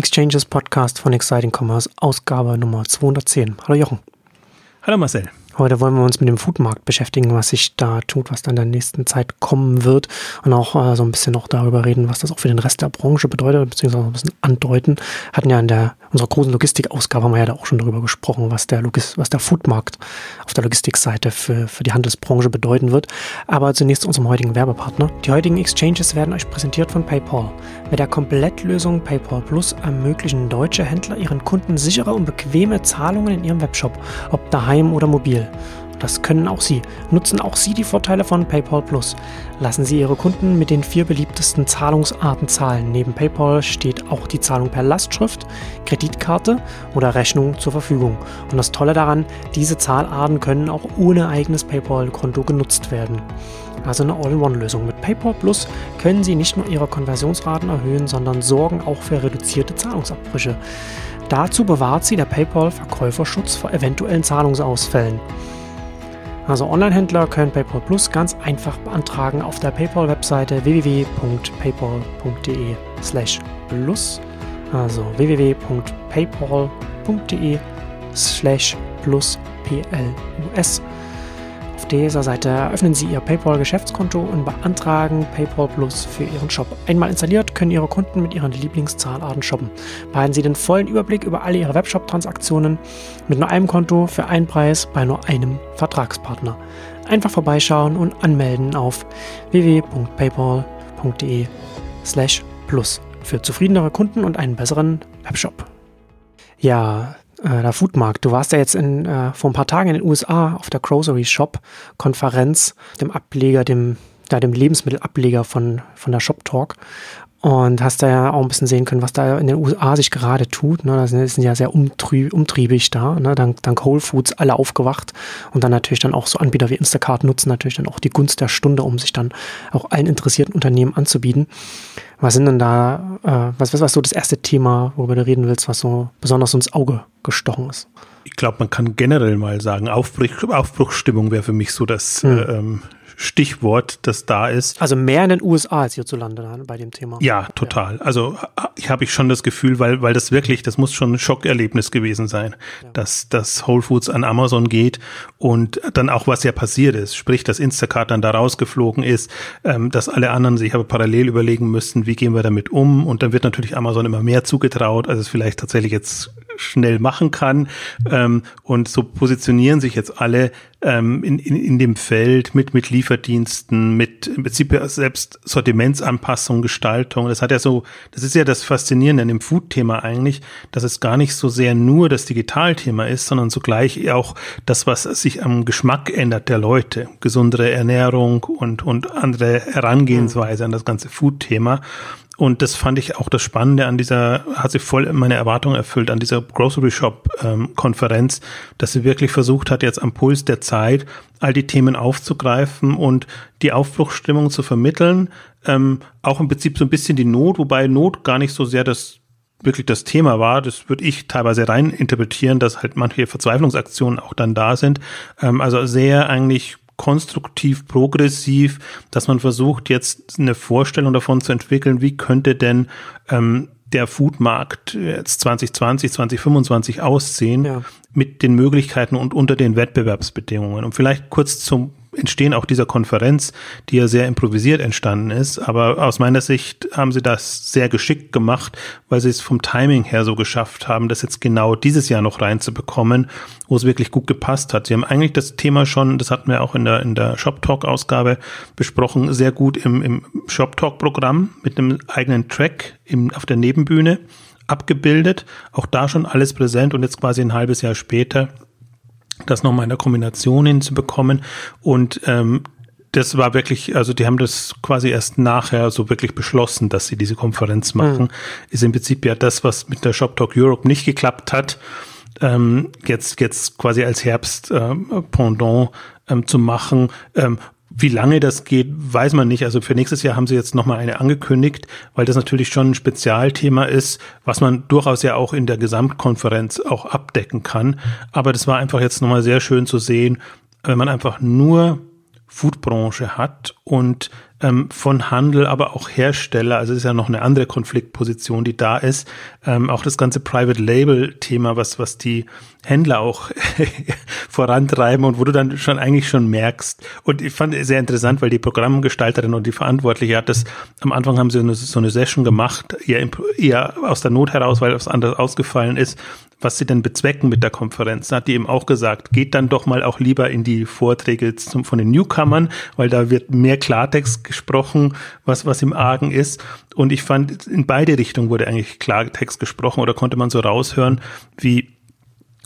Exchanges Podcast von Exciting Commerce, Ausgabe Nummer 210. Hallo Jochen. Hallo Marcel. Heute wollen wir uns mit dem Foodmarkt beschäftigen, was sich da tut, was dann in der nächsten Zeit kommen wird und auch äh, so ein bisschen noch darüber reden, was das auch für den Rest der Branche bedeutet, beziehungsweise ein bisschen andeuten. Hatten ja in der unserer großen Logistikausgabe haben wir ja da auch schon darüber gesprochen, was der Logis was der Foodmarkt auf der Logistikseite für, für die Handelsbranche bedeuten wird. Aber zunächst zu unserem heutigen Werbepartner. Die heutigen Exchanges werden euch präsentiert von PayPal. Mit der Komplettlösung PayPal Plus ermöglichen deutsche Händler ihren Kunden sichere und bequeme Zahlungen in ihrem Webshop, ob daheim oder mobil. Das können auch Sie. Nutzen auch Sie die Vorteile von PayPal Plus. Lassen Sie Ihre Kunden mit den vier beliebtesten Zahlungsarten zahlen. Neben PayPal steht auch die Zahlung per Lastschrift, Kreditkarte oder Rechnung zur Verfügung. Und das Tolle daran, diese Zahlarten können auch ohne eigenes PayPal-Konto genutzt werden. Also eine All-in-One-Lösung. Mit PayPal Plus können Sie nicht nur Ihre Konversionsraten erhöhen, sondern sorgen auch für reduzierte Zahlungsabbrüche. Dazu bewahrt Sie der PayPal-Verkäuferschutz vor eventuellen Zahlungsausfällen. Also Online-Händler können PayPal Plus ganz einfach beantragen auf der PayPal-Webseite www.paypal.de slash plus. Also www.paypal.de slash plus plus. Auf dieser Seite eröffnen Sie Ihr PayPal-Geschäftskonto und beantragen PayPal Plus für Ihren Shop. Einmal installiert, können Ihre Kunden mit Ihren Lieblingszahlarten shoppen. Behalten Sie den vollen Überblick über alle Ihre Webshop-Transaktionen mit nur einem Konto für einen Preis bei nur einem Vertragspartner. Einfach vorbeischauen und anmelden auf www.paypal.de slash plus für zufriedenere Kunden und einen besseren Webshop. Ja, äh, der Foodmarkt. Du warst ja jetzt in, äh, vor ein paar Tagen in den USA auf der Grocery Shop Konferenz, dem Ableger, dem, ja, dem Lebensmittelableger von, von der Shop Talk. Und hast da ja auch ein bisschen sehen können, was da in den USA sich gerade tut. Ne? Da sind, ja sehr umtrieb, umtriebig da. Ne? Dank, dank Whole Foods alle aufgewacht. Und dann natürlich dann auch so Anbieter wie Instacart nutzen natürlich dann auch die Gunst der Stunde, um sich dann auch allen interessierten Unternehmen anzubieten. Was sind denn da, äh, was, was, was so das erste Thema, worüber du reden willst, was so besonders ins Auge gestochen ist? Ich glaube, man kann generell mal sagen, Aufbruch, Aufbruchsstimmung wäre für mich so das hm. ähm, Stichwort, das da ist. Also mehr in den USA als hierzulande bei dem Thema. Ja, total. Ja. Also ich habe ich schon das Gefühl, weil, weil das wirklich, das muss schon ein Schockerlebnis gewesen sein, ja. dass, dass Whole Foods an Amazon geht und dann auch was ja passiert ist, sprich, dass Instacart dann da rausgeflogen ist, ähm, dass alle anderen sich aber parallel überlegen müssten, wie gehen wir damit um und dann wird natürlich Amazon immer mehr zugetraut, als es vielleicht tatsächlich jetzt schnell machen kann. Ähm, und so positionieren sich jetzt alle ähm, in, in, in dem Feld mit, mit Lieferdiensten, mit im Prinzip selbst Sortimentsanpassung, Gestaltung. Das hat ja so, das ist ja das Faszinierende an dem Food-Thema eigentlich, dass es gar nicht so sehr nur das Digitalthema ist, sondern zugleich auch das, was sich am Geschmack ändert der Leute. Gesundere Ernährung und, und andere Herangehensweise an das ganze Food-Thema. Und das fand ich auch das Spannende an dieser, hat sie voll meine Erwartungen erfüllt, an dieser Grocery Shop ähm, Konferenz, dass sie wirklich versucht hat, jetzt am Puls der Zeit all die Themen aufzugreifen und die Aufbruchsstimmung zu vermitteln. Ähm, auch im Prinzip so ein bisschen die Not, wobei Not gar nicht so sehr das wirklich das Thema war, das würde ich teilweise rein interpretieren, dass halt manche Verzweiflungsaktionen auch dann da sind. Ähm, also sehr eigentlich konstruktiv, progressiv, dass man versucht, jetzt eine Vorstellung davon zu entwickeln, wie könnte denn ähm, der Foodmarkt jetzt 2020, 2025 aussehen ja. mit den Möglichkeiten und unter den Wettbewerbsbedingungen. Und vielleicht kurz zum Entstehen auch dieser Konferenz, die ja sehr improvisiert entstanden ist. Aber aus meiner Sicht haben sie das sehr geschickt gemacht, weil sie es vom Timing her so geschafft haben, das jetzt genau dieses Jahr noch reinzubekommen, wo es wirklich gut gepasst hat. Sie haben eigentlich das Thema schon, das hatten wir auch in der, in der Shop Talk Ausgabe besprochen, sehr gut im, im Shop Talk Programm mit einem eigenen Track im, auf der Nebenbühne abgebildet. Auch da schon alles präsent und jetzt quasi ein halbes Jahr später das nochmal in der Kombination hinzubekommen. Und ähm, das war wirklich, also die haben das quasi erst nachher so wirklich beschlossen, dass sie diese Konferenz machen. Mhm. Ist im Prinzip ja das, was mit der Shop Talk Europe nicht geklappt hat. Ähm, jetzt, jetzt quasi als Herbst äh, Pendant ähm, zu machen. Ähm, wie lange das geht, weiß man nicht. Also für nächstes Jahr haben sie jetzt nochmal eine angekündigt, weil das natürlich schon ein Spezialthema ist, was man durchaus ja auch in der Gesamtkonferenz auch abdecken kann. Aber das war einfach jetzt nochmal sehr schön zu sehen, wenn man einfach nur Foodbranche hat und ähm, von Handel, aber auch Hersteller. Also es ist ja noch eine andere Konfliktposition, die da ist. Ähm, auch das ganze Private Label Thema, was, was die Händler auch vorantreiben und wo du dann schon eigentlich schon merkst. Und ich fand es sehr interessant, weil die Programmgestalterin und die Verantwortliche hat das, am Anfang haben sie eine, so eine Session gemacht, eher, eher aus der Not heraus, weil was anderes ausgefallen ist, was sie denn bezwecken mit der Konferenz. Da hat die eben auch gesagt, geht dann doch mal auch lieber in die Vorträge zum, von den Newcomern, weil da wird mehr Klartext gesprochen, was, was im Argen ist. Und ich fand, in beide Richtungen wurde eigentlich Klartext gesprochen oder konnte man so raushören, wie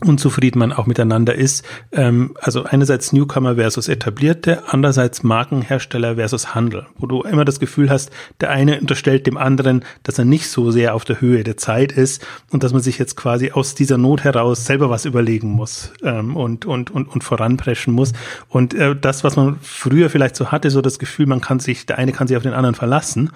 unzufrieden man auch miteinander ist. Ähm, also einerseits Newcomer versus Etablierte, andererseits Markenhersteller versus Handel, wo du immer das Gefühl hast, der eine unterstellt dem anderen, dass er nicht so sehr auf der Höhe der Zeit ist und dass man sich jetzt quasi aus dieser Not heraus selber was überlegen muss ähm, und, und, und, und voranpreschen muss. Und äh, das, was man früher vielleicht so hatte, so das Gefühl, man kann sich, der eine kann sich auf den anderen verlassen,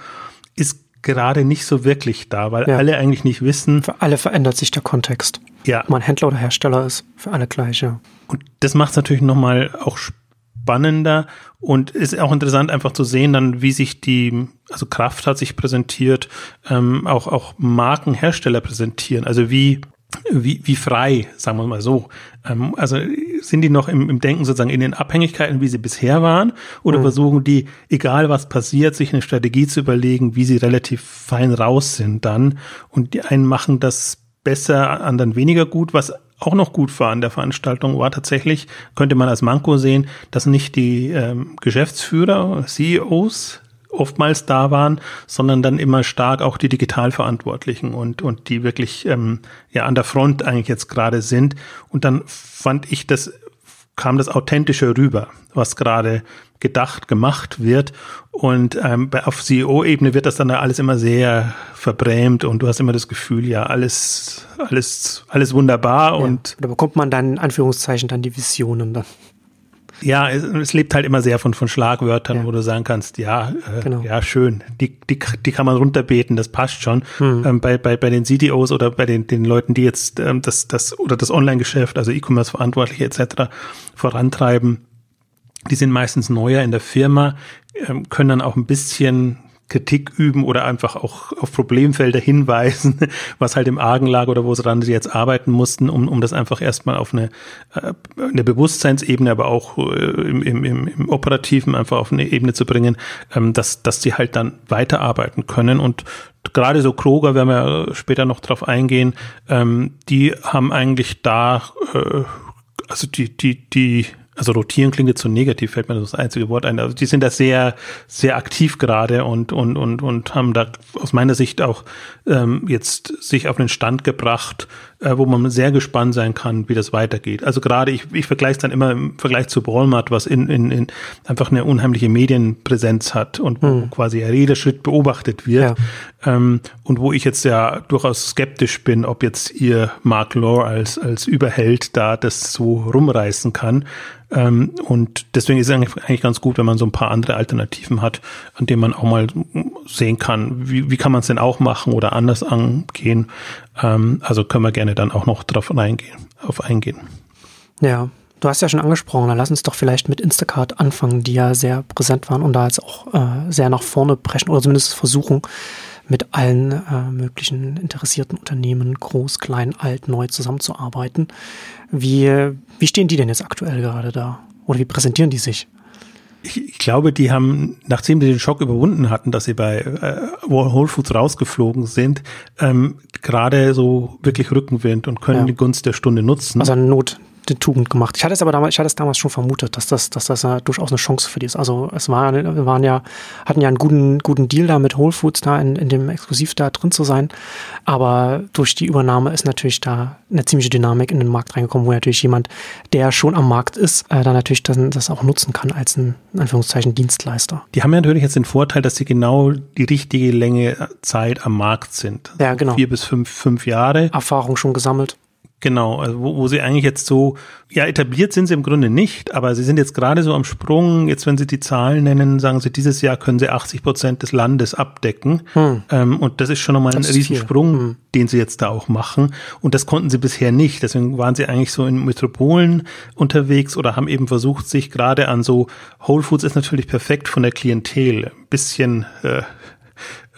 ist gerade nicht so wirklich da, weil ja. alle eigentlich nicht wissen. Für alle verändert sich der Kontext. Ja. Ob man Händler oder Hersteller ist, für alle gleich, ja. Und das macht es natürlich nochmal auch spannender und ist auch interessant einfach zu sehen dann, wie sich die, also Kraft hat sich präsentiert, ähm, auch, auch Markenhersteller präsentieren, also wie wie, wie frei, sagen wir mal so. Ähm, also sind die noch im, im Denken sozusagen in den Abhängigkeiten, wie sie bisher waren, oder mhm. versuchen die, egal was passiert, sich eine Strategie zu überlegen, wie sie relativ fein raus sind dann. Und die einen machen das besser, anderen weniger gut, was auch noch gut war an der Veranstaltung, war tatsächlich, könnte man als Manko sehen, dass nicht die ähm, Geschäftsführer, CEOs oftmals da waren, sondern dann immer stark auch die Digitalverantwortlichen und, und die wirklich ähm, ja an der Front eigentlich jetzt gerade sind. Und dann fand ich, das kam das Authentische rüber, was gerade gedacht, gemacht wird. Und ähm, auf CEO-Ebene wird das dann alles immer sehr verbrämt und du hast immer das Gefühl, ja, alles, alles, alles wunderbar. Ja, und da bekommt man dann in Anführungszeichen dann die Visionen dann. Ja, es, es, lebt halt immer sehr von, von Schlagwörtern, ja. wo du sagen kannst, ja, äh, genau. ja, schön, die, die, die kann man runterbeten, das passt schon. Mhm. Ähm, bei, bei, bei den CDOs oder bei den, den Leuten, die jetzt ähm, das, das oder das Online-Geschäft, also E-Commerce-Verantwortliche etc. vorantreiben, die sind meistens neuer in der Firma, ähm, können dann auch ein bisschen Kritik üben oder einfach auch auf Problemfelder hinweisen, was halt im Argen lag oder wo sie dann jetzt arbeiten mussten, um, um das einfach erstmal auf eine, äh, eine Bewusstseinsebene, aber auch äh, im, im, im Operativen einfach auf eine Ebene zu bringen, ähm, dass, dass sie halt dann weiterarbeiten können. Und gerade so Kroger, werden wir später noch drauf eingehen, ähm, die haben eigentlich da, äh, also die, die, die also rotieren klingt jetzt so negativ, fällt mir das einzige Wort ein. Also die sind da sehr, sehr aktiv gerade und, und, und, und haben da aus meiner Sicht auch ähm, jetzt sich auf den Stand gebracht, äh, wo man sehr gespannt sein kann, wie das weitergeht. Also gerade ich, ich vergleiche es dann immer im Vergleich zu Walmart, was in, in, in einfach eine unheimliche Medienpräsenz hat und mhm. quasi jeder Schritt beobachtet wird. Ja. Ähm, und wo ich jetzt ja durchaus skeptisch bin, ob jetzt ihr Mark Law als, als Überheld da das so rumreißen kann. Ähm, und deswegen ist es eigentlich ganz gut, wenn man so ein paar andere Alternativen hat, an denen man auch mal sehen kann, wie, wie kann man es denn auch machen oder anders angehen. Ähm, also können wir gerne dann auch noch drauf eingehen, auf eingehen. Ja, du hast ja schon angesprochen, dann lass uns doch vielleicht mit Instacart anfangen, die ja sehr präsent waren und da jetzt auch äh, sehr nach vorne brechen oder zumindest versuchen, mit allen äh, möglichen interessierten Unternehmen, groß, klein, alt, neu zusammenzuarbeiten. Wie, wie stehen die denn jetzt aktuell gerade da? Oder wie präsentieren die sich? Ich, glaube, die haben, nachdem sie den Schock überwunden hatten, dass sie bei äh, Whole Foods rausgeflogen sind, ähm, gerade so wirklich Rückenwind und können ja. die Gunst der Stunde nutzen. Also Not, eine Tugend gemacht. Ich hatte es aber damals, ich hatte es damals schon vermutet, dass das, dass das ja durchaus eine Chance für die ist. Also es war, wir waren ja, hatten ja einen guten, guten Deal da mit Whole Foods da in, in dem Exklusiv da drin zu sein. Aber durch die Übernahme ist natürlich da eine ziemliche Dynamik in den Markt reingekommen, wo natürlich jemand, der schon am Markt ist, äh, dann natürlich das, das auch nutzen kann als ein, in Anführungszeichen, Dienstleister. Die haben ja natürlich jetzt den Vorteil, dass sie genau die richtige Länge Zeit am Markt sind. Ja, genau. Vier bis fünf, fünf Jahre. Erfahrung schon gesammelt Genau, also wo, wo sie eigentlich jetzt so, ja, etabliert sind sie im Grunde nicht, aber sie sind jetzt gerade so am Sprung. Jetzt, wenn sie die Zahlen nennen, sagen sie, dieses Jahr können sie 80 Prozent des Landes abdecken. Hm. Ähm, und das ist schon nochmal ein Riesensprung, hm. den sie jetzt da auch machen. Und das konnten sie bisher nicht. Deswegen waren sie eigentlich so in Metropolen unterwegs oder haben eben versucht, sich gerade an so, Whole Foods ist natürlich perfekt von der Klientel. Ein bisschen, äh,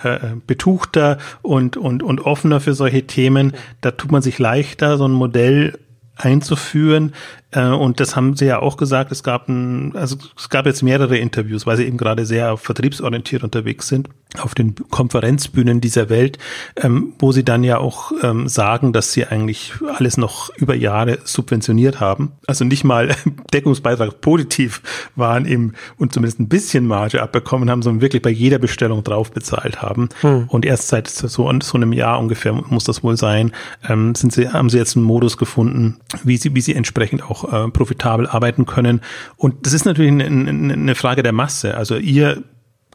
äh, betuchter und, und, und offener für solche Themen. Da tut man sich leichter, so ein Modell einzuführen. Äh, und das haben sie ja auch gesagt. Es gab ein, also es gab jetzt mehrere Interviews, weil sie eben gerade sehr vertriebsorientiert unterwegs sind auf den Konferenzbühnen dieser Welt, ähm, wo sie dann ja auch ähm, sagen, dass sie eigentlich alles noch über Jahre subventioniert haben. Also nicht mal Deckungsbeitrag positiv waren eben und zumindest ein bisschen Marge abbekommen haben, sondern wirklich bei jeder Bestellung drauf bezahlt haben. Hm. Und erst seit so, so einem Jahr ungefähr muss das wohl sein, ähm, sind sie, haben sie jetzt einen Modus gefunden, wie sie, wie sie entsprechend auch äh, profitabel arbeiten können. Und das ist natürlich eine, eine Frage der Masse. Also ihr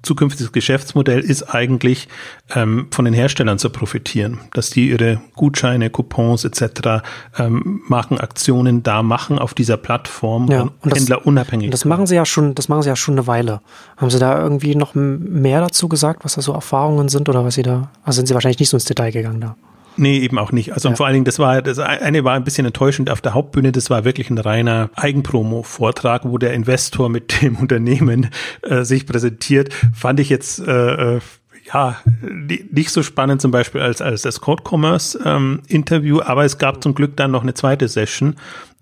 zukünftiges Geschäftsmodell ist eigentlich ähm, von den Herstellern zu profitieren, dass die ihre Gutscheine, Coupons etc., ähm, Markenaktionen da machen auf dieser Plattform ja, und, und Händler das, unabhängig. Das machen sie ja schon, das machen sie ja schon eine Weile. Haben Sie da irgendwie noch mehr dazu gesagt, was da so Erfahrungen sind oder was Sie da? Also sind Sie wahrscheinlich nicht so ins Detail gegangen da? Nee, eben auch nicht. Also ja. vor allen Dingen, das war, das eine war ein bisschen enttäuschend auf der Hauptbühne, das war wirklich ein reiner Eigenpromo-Vortrag, wo der Investor mit dem Unternehmen äh, sich präsentiert. Fand ich jetzt äh, äh ja, nicht so spannend zum Beispiel als, als das Code Commerce ähm, Interview, aber es gab zum Glück dann noch eine zweite Session,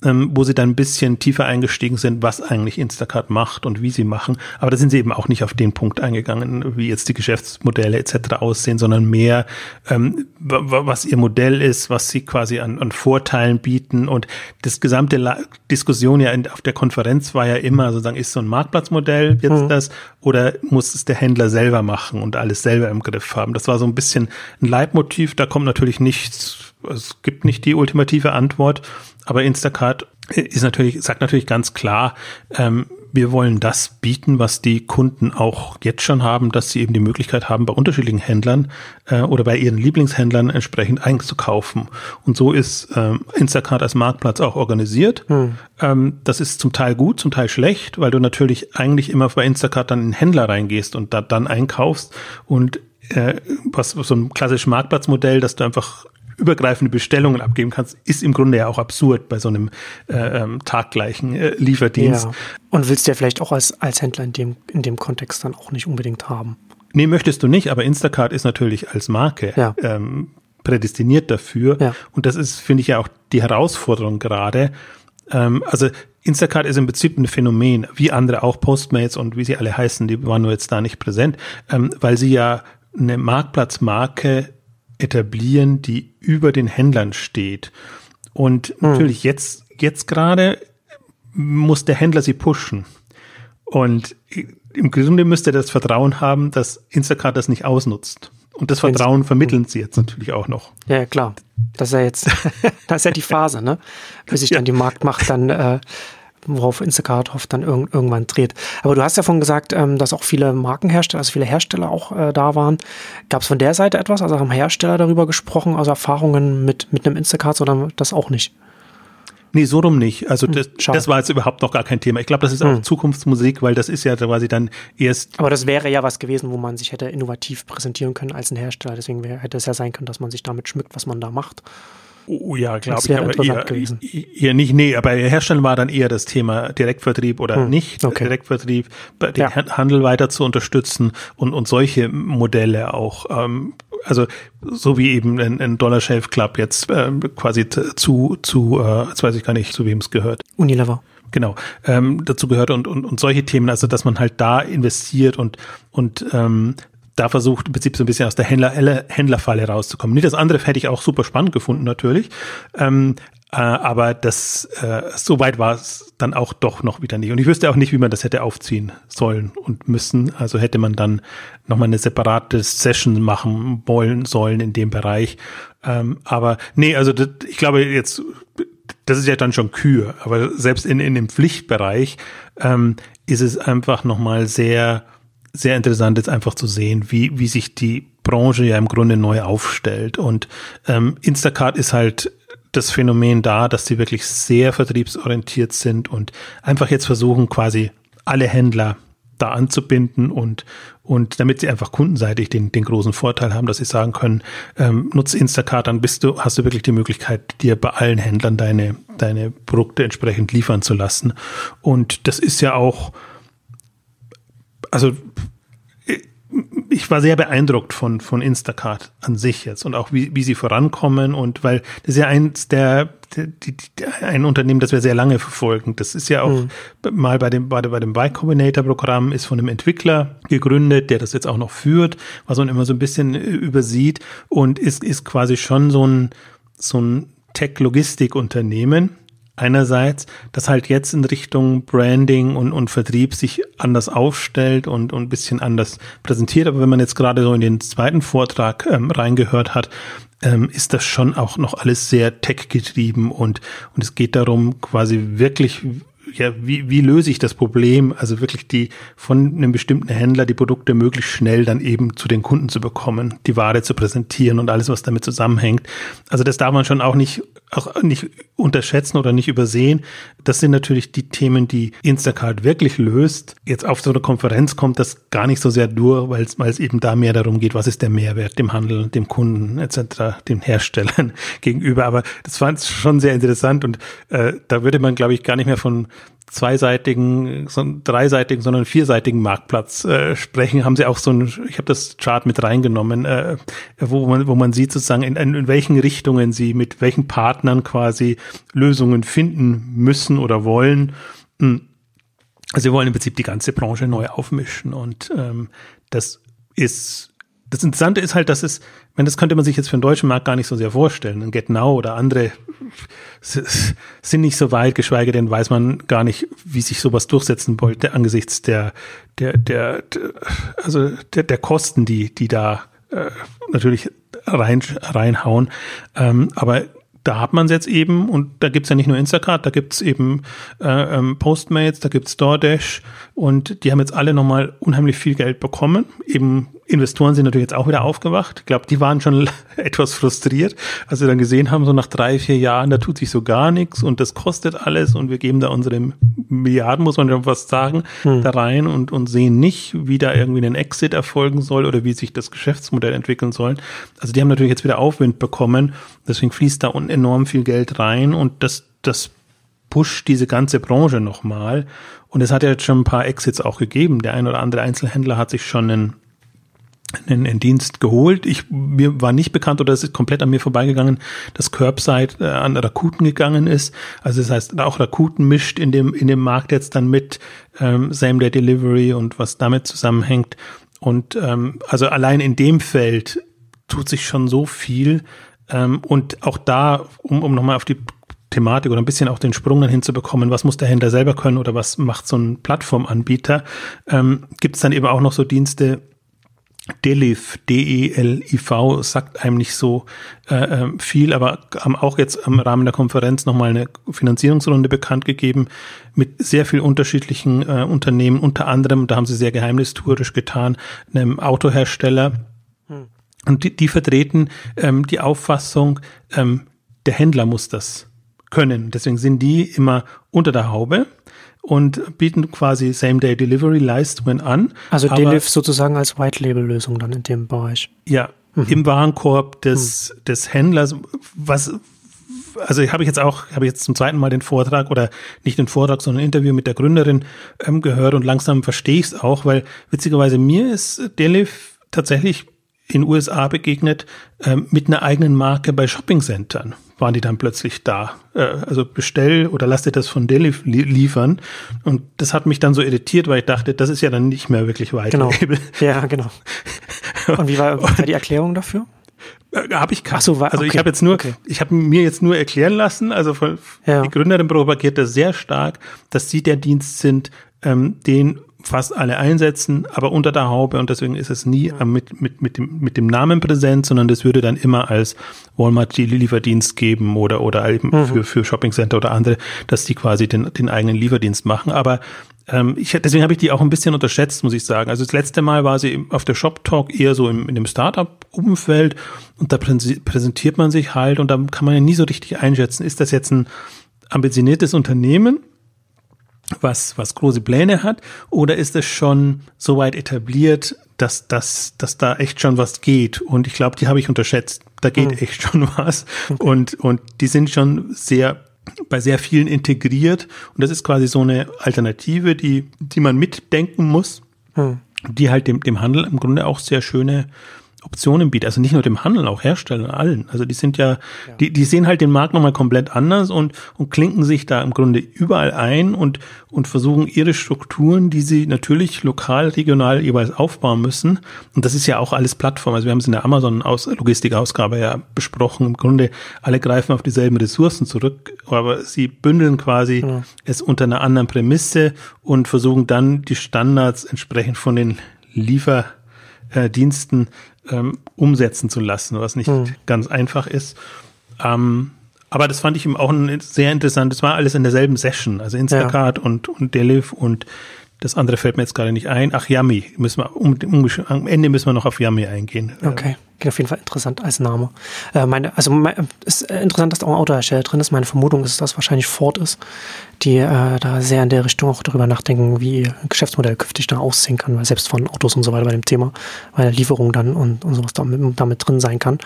ähm, wo sie dann ein bisschen tiefer eingestiegen sind, was eigentlich Instacart macht und wie sie machen. Aber da sind sie eben auch nicht auf den Punkt eingegangen, wie jetzt die Geschäftsmodelle etc. aussehen, sondern mehr, ähm, was ihr Modell ist, was sie quasi an, an Vorteilen bieten. Und das gesamte La Diskussion ja in, auf der Konferenz war ja immer sozusagen, ist so ein Marktplatzmodell jetzt mhm. das oder muss es der Händler selber machen und alles selber im Griff haben? Das war so ein bisschen ein Leitmotiv. Da kommt natürlich nichts, es gibt nicht die ultimative Antwort. Aber Instacart ist natürlich, sagt natürlich ganz klar, ähm, wir wollen das bieten, was die Kunden auch jetzt schon haben, dass sie eben die Möglichkeit haben, bei unterschiedlichen Händlern äh, oder bei ihren Lieblingshändlern entsprechend einzukaufen. Und so ist ähm, Instacart als Marktplatz auch organisiert. Hm. Ähm, das ist zum Teil gut, zum Teil schlecht, weil du natürlich eigentlich immer bei Instacart dann in den Händler reingehst und da dann einkaufst und äh, was so ein klassisches Marktplatzmodell, dass du einfach übergreifende Bestellungen abgeben kannst, ist im Grunde ja auch absurd bei so einem äh, ähm, taggleichen äh, Lieferdienst. Ja. Und willst du ja vielleicht auch als, als Händler in dem, in dem Kontext dann auch nicht unbedingt haben. Nee, möchtest du nicht, aber Instacart ist natürlich als Marke ja. ähm, prädestiniert dafür. Ja. Und das ist, finde ich, ja auch die Herausforderung gerade. Ähm, also Instacart ist im Prinzip ein Phänomen, wie andere auch Postmates und wie sie alle heißen, die waren nur jetzt da nicht präsent, ähm, weil sie ja eine Marktplatzmarke etablieren, die über den Händlern steht. Und hm. natürlich jetzt, jetzt gerade muss der Händler sie pushen. Und im Grunde müsste er das Vertrauen haben, dass Instacart das nicht ausnutzt. Und das Vertrauen vermitteln sie jetzt natürlich auch noch. Ja, klar. Das ist ja jetzt, das ist ja die Phase, ne? Bis sich dann die Marktmacht dann äh, worauf Instacart hofft, dann irg irgendwann dreht. Aber du hast ja von gesagt, ähm, dass auch viele Markenhersteller, also viele Hersteller auch äh, da waren. Gab es von der Seite etwas? Also haben Hersteller darüber gesprochen, also Erfahrungen mit, mit einem Instacart oder das auch nicht? Nee, so rum nicht. Also hm, das, das war jetzt überhaupt noch gar kein Thema. Ich glaube, das ist auch hm. Zukunftsmusik, weil das ist ja quasi dann erst. Aber das wäre ja was gewesen, wo man sich hätte innovativ präsentieren können als ein Hersteller. Deswegen hätte es ja sein können, dass man sich damit schmückt, was man da macht. Oh ja, glaube ich, aber eher, gewesen. eher nicht. Nee, aber Herstellen war dann eher das Thema Direktvertrieb oder hm, nicht okay. Direktvertrieb, den ja. Handel weiter zu unterstützen und, und solche Modelle auch. Ähm, also so wie eben ein, ein Dollar Shelf Club jetzt äh, quasi zu, zu äh, jetzt weiß ich gar nicht, zu wem es gehört. Unilever genau, ähm, dazu gehört und, und, und solche Themen, also dass man halt da investiert und, und ähm, da versucht im Prinzip so ein bisschen aus der Händler, Händlerfalle rauszukommen. Nicht das andere hätte ich auch super spannend gefunden natürlich, ähm, äh, aber das äh, so weit war es dann auch doch noch wieder nicht. Und ich wüsste auch nicht, wie man das hätte aufziehen sollen und müssen. Also hätte man dann nochmal eine separate Session machen wollen sollen in dem Bereich. Ähm, aber nee, also das, ich glaube jetzt, das ist ja dann schon Kür, aber selbst in, in dem Pflichtbereich ähm, ist es einfach nochmal sehr sehr interessant jetzt einfach zu sehen, wie, wie sich die Branche ja im Grunde neu aufstellt. Und ähm, Instacart ist halt das Phänomen da, dass sie wirklich sehr vertriebsorientiert sind und einfach jetzt versuchen, quasi alle Händler da anzubinden und, und damit sie einfach kundenseitig den, den großen Vorteil haben, dass sie sagen können, ähm, nutze Instacart, dann bist du, hast du wirklich die Möglichkeit, dir bei allen Händlern deine, deine Produkte entsprechend liefern zu lassen. Und das ist ja auch, also ich war sehr beeindruckt von, von Instacart an sich jetzt und auch wie, wie sie vorankommen und weil das ist ja eins der, der, die, ein Unternehmen, das wir sehr lange verfolgen. Das ist ja auch mhm. mal bei dem, bei, bei dem Y Combinator Programm ist von einem Entwickler gegründet, der das jetzt auch noch führt, was man immer so ein bisschen übersieht und ist, ist quasi schon so ein, so ein Tech-Logistik-Unternehmen einerseits, das halt jetzt in Richtung Branding und, und Vertrieb sich anders aufstellt und, und ein bisschen anders präsentiert. Aber wenn man jetzt gerade so in den zweiten Vortrag ähm, reingehört hat, ähm, ist das schon auch noch alles sehr tech-getrieben und, und es geht darum, quasi wirklich ja, wie, wie löse ich das Problem, also wirklich die von einem bestimmten Händler die Produkte möglichst schnell dann eben zu den Kunden zu bekommen, die Ware zu präsentieren und alles, was damit zusammenhängt. Also das darf man schon auch nicht, auch nicht unterschätzen oder nicht übersehen. Das sind natürlich die Themen, die Instacart wirklich löst. Jetzt auf so eine Konferenz kommt das gar nicht so sehr durch, weil es, weil es eben da mehr darum geht, was ist der Mehrwert dem Handel, dem Kunden etc., den Herstellern gegenüber. Aber das fand ich schon sehr interessant und äh, da würde man, glaube ich, gar nicht mehr von zweiseitigen, so dreiseitigen, sondern vierseitigen Marktplatz äh, sprechen, haben sie auch so ein, ich habe das Chart mit reingenommen, äh, wo man, wo man sieht sozusagen, in, in welchen Richtungen sie mit welchen Partnern quasi Lösungen finden müssen oder wollen. Hm. Wir wollen im Prinzip die ganze Branche neu aufmischen und ähm, das ist das Interessante ist halt, dass es, wenn das könnte man sich jetzt für den deutschen Markt gar nicht so sehr vorstellen. Ein GetNow oder andere sind nicht so weit, geschweige denn weiß man gar nicht, wie sich sowas durchsetzen wollte angesichts der, der, der, der also der, der Kosten, die, die da äh, natürlich rein, reinhauen. Ähm, aber da hat man es jetzt eben und da gibt's ja nicht nur Instacart, da gibt's eben äh, ähm, Postmates, da gibt's DoorDash und die haben jetzt alle nochmal unheimlich viel Geld bekommen, eben Investoren sind natürlich jetzt auch wieder aufgewacht. Ich glaube, die waren schon etwas frustriert, als sie dann gesehen haben, so nach drei, vier Jahren, da tut sich so gar nichts und das kostet alles und wir geben da unsere Milliarden, muss man schon fast sagen, hm. da rein und, und sehen nicht, wie da irgendwie ein Exit erfolgen soll oder wie sich das Geschäftsmodell entwickeln soll. Also die haben natürlich jetzt wieder Aufwind bekommen, deswegen fließt da enorm viel Geld rein und das, das pusht diese ganze Branche nochmal. Und es hat ja jetzt schon ein paar Exits auch gegeben. Der ein oder andere Einzelhändler hat sich schon einen einen, einen Dienst geholt. Ich, mir war nicht bekannt oder es ist komplett an mir vorbeigegangen, dass Curbside äh, an Rakuten gegangen ist. Also das heißt, auch Rakuten mischt in dem, in dem Markt jetzt dann mit ähm, Same-Day Delivery und was damit zusammenhängt. Und ähm, also allein in dem Feld tut sich schon so viel. Ähm, und auch da, um, um nochmal auf die Thematik oder ein bisschen auch den Sprung dann hinzubekommen, was muss der Händler selber können oder was macht so ein Plattformanbieter, ähm, gibt es dann eben auch noch so Dienste, Deliv, D-E-L-I-V, sagt einem nicht so äh, ähm, viel, aber haben auch jetzt im Rahmen der Konferenz nochmal eine Finanzierungsrunde bekannt gegeben mit sehr viel unterschiedlichen äh, Unternehmen, unter anderem, da haben sie sehr geheimnistuerisch getan, einem Autohersteller. Hm. Und die, die vertreten ähm, die Auffassung, ähm, der Händler muss das können. Deswegen sind die immer unter der Haube und bieten quasi Same-Day-Delivery-Leistungen an. Also Deliv sozusagen als White-Label-Lösung dann in dem Bereich. Ja, mhm. im Warenkorb des, mhm. des Händlers, was also habe ich jetzt auch, habe ich jetzt zum zweiten Mal den Vortrag oder nicht den Vortrag, sondern ein Interview mit der Gründerin ähm, gehört und langsam verstehe ich es auch, weil witzigerweise mir ist Deliv tatsächlich in USA begegnet ähm, mit einer eigenen Marke bei Shoppingcentern waren die dann plötzlich da. Äh, also bestell oder lass dir das von Deli liefern. Und das hat mich dann so irritiert, weil ich dachte, das ist ja dann nicht mehr wirklich weit. Genau. Ja, genau. Und wie war, wie war die Erklärung dafür? Äh, habe ich keine. Ach so, war, also okay. ich habe jetzt nur, okay. ich habe mir jetzt nur erklären lassen, also von, ja. die Gründerin propagiert das sehr stark, dass sie der Dienst sind, ähm, den fast alle einsetzen, aber unter der Haube und deswegen ist es nie mit, mit, mit, dem, mit dem Namen präsent, sondern das würde dann immer als Walmart die Lieferdienst geben oder, oder eben mhm. für, für Shopping Center oder andere, dass die quasi den, den eigenen Lieferdienst machen. Aber ähm, ich, deswegen habe ich die auch ein bisschen unterschätzt, muss ich sagen. Also das letzte Mal war sie auf der Shop Talk eher so im, in dem Startup Umfeld und da präsentiert man sich halt und da kann man ja nie so richtig einschätzen, ist das jetzt ein ambitioniertes Unternehmen, was, was große Pläne hat, oder ist es schon so weit etabliert, dass, dass, dass da echt schon was geht? Und ich glaube, die habe ich unterschätzt. Da geht mhm. echt schon was. Und, und die sind schon sehr bei sehr vielen integriert. Und das ist quasi so eine Alternative, die, die man mitdenken muss, mhm. die halt dem, dem Handel im Grunde auch sehr schöne Optionen bietet. Also nicht nur dem Handel, auch Herstellern, allen. Also die sind ja, ja. Die, die sehen halt den Markt nochmal komplett anders und, und klinken sich da im Grunde überall ein und, und versuchen ihre Strukturen, die sie natürlich lokal, regional jeweils aufbauen müssen. Und das ist ja auch alles Plattform. Also wir haben es in der Amazon-Logistikausgabe ja besprochen. Im Grunde alle greifen auf dieselben Ressourcen zurück, aber sie bündeln quasi ja. es unter einer anderen Prämisse und versuchen dann die Standards entsprechend von den Lieferdiensten ähm, umsetzen zu lassen, was nicht mhm. ganz einfach ist. Ähm, aber das fand ich ihm auch ein sehr interessant. Das war alles in derselben Session, also Instacart ja. und, und Deliv und das andere fällt mir jetzt gerade nicht ein. Ach, Yummy. Müssen wir, um, um, am Ende müssen wir noch auf Yummy eingehen. Okay. Klingt auf jeden Fall interessant als Name. Äh, meine, also mein, ist interessant, dass da auch ein Autohersteller drin ist. Meine Vermutung ist, dass es wahrscheinlich Ford ist, die äh, da sehr in der Richtung auch darüber nachdenken, wie ihr Geschäftsmodell künftig dann aussehen kann, weil selbst von Autos und so weiter bei dem Thema, weil Lieferung dann und, und sowas damit, damit drin sein kann.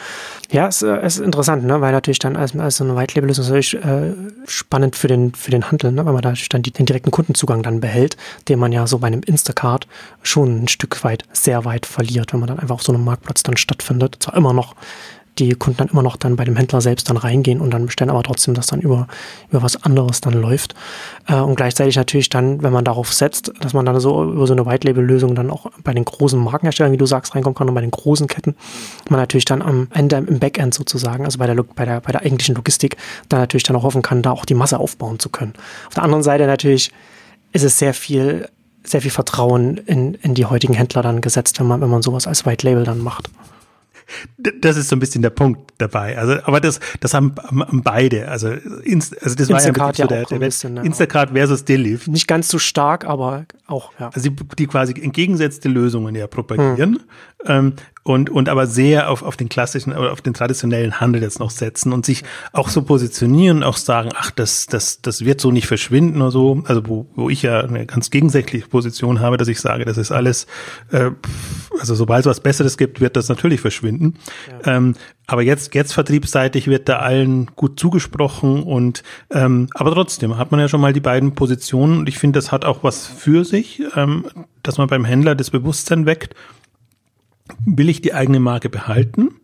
Ja, es, äh, ist interessant, ne? weil natürlich dann als, als so eine White-Label-Lösung natürlich äh, spannend für den, für den Handel, ne? weil man da natürlich dann die, den direkten Kundenzugang dann behält, den man ja so bei einem Instacart schon ein Stück weit, sehr weit verliert, wenn man dann einfach auf so einem Marktplatz dann stattfindet wird zwar immer noch die Kunden dann immer noch dann bei dem Händler selbst dann reingehen und dann bestellen, aber trotzdem, dass dann über, über was anderes dann läuft. Äh, und gleichzeitig natürlich dann, wenn man darauf setzt, dass man dann so über so eine White-Label-Lösung dann auch bei den großen Markenherstellern, wie du sagst, reinkommen kann und bei den großen Ketten, man natürlich dann am Ende im Backend sozusagen, also bei der, bei der, bei der eigentlichen Logistik, dann natürlich dann auch hoffen kann, da auch die Masse aufbauen zu können. Auf der anderen Seite natürlich ist es sehr viel sehr viel Vertrauen in, in die heutigen Händler dann gesetzt, wenn man, wenn man sowas als White Label dann macht das ist so ein bisschen der Punkt dabei. Also, aber das, das haben, haben beide. Also, Inst, also das Instacart war ja, ja so der, der, bisschen? Instacart versus Deliv. Nicht ganz so stark, aber auch, ja. Also die, die quasi entgegengesetzte Lösungen ja propagieren. Hm. Ähm, und, und aber sehr auf, auf den klassischen oder auf den traditionellen Handel jetzt noch setzen und sich auch so positionieren, auch sagen, ach, das, das, das wird so nicht verschwinden oder so. Also wo, wo ich ja eine ganz gegensätzliche Position habe, dass ich sage, das ist alles, äh, also sobald es was Besseres gibt, wird das natürlich verschwinden. Ja. Ähm, aber jetzt, jetzt vertriebsseitig wird da allen gut zugesprochen und ähm, aber trotzdem hat man ja schon mal die beiden Positionen und ich finde, das hat auch was für sich, ähm, dass man beim Händler das Bewusstsein weckt will ich die eigene Marke behalten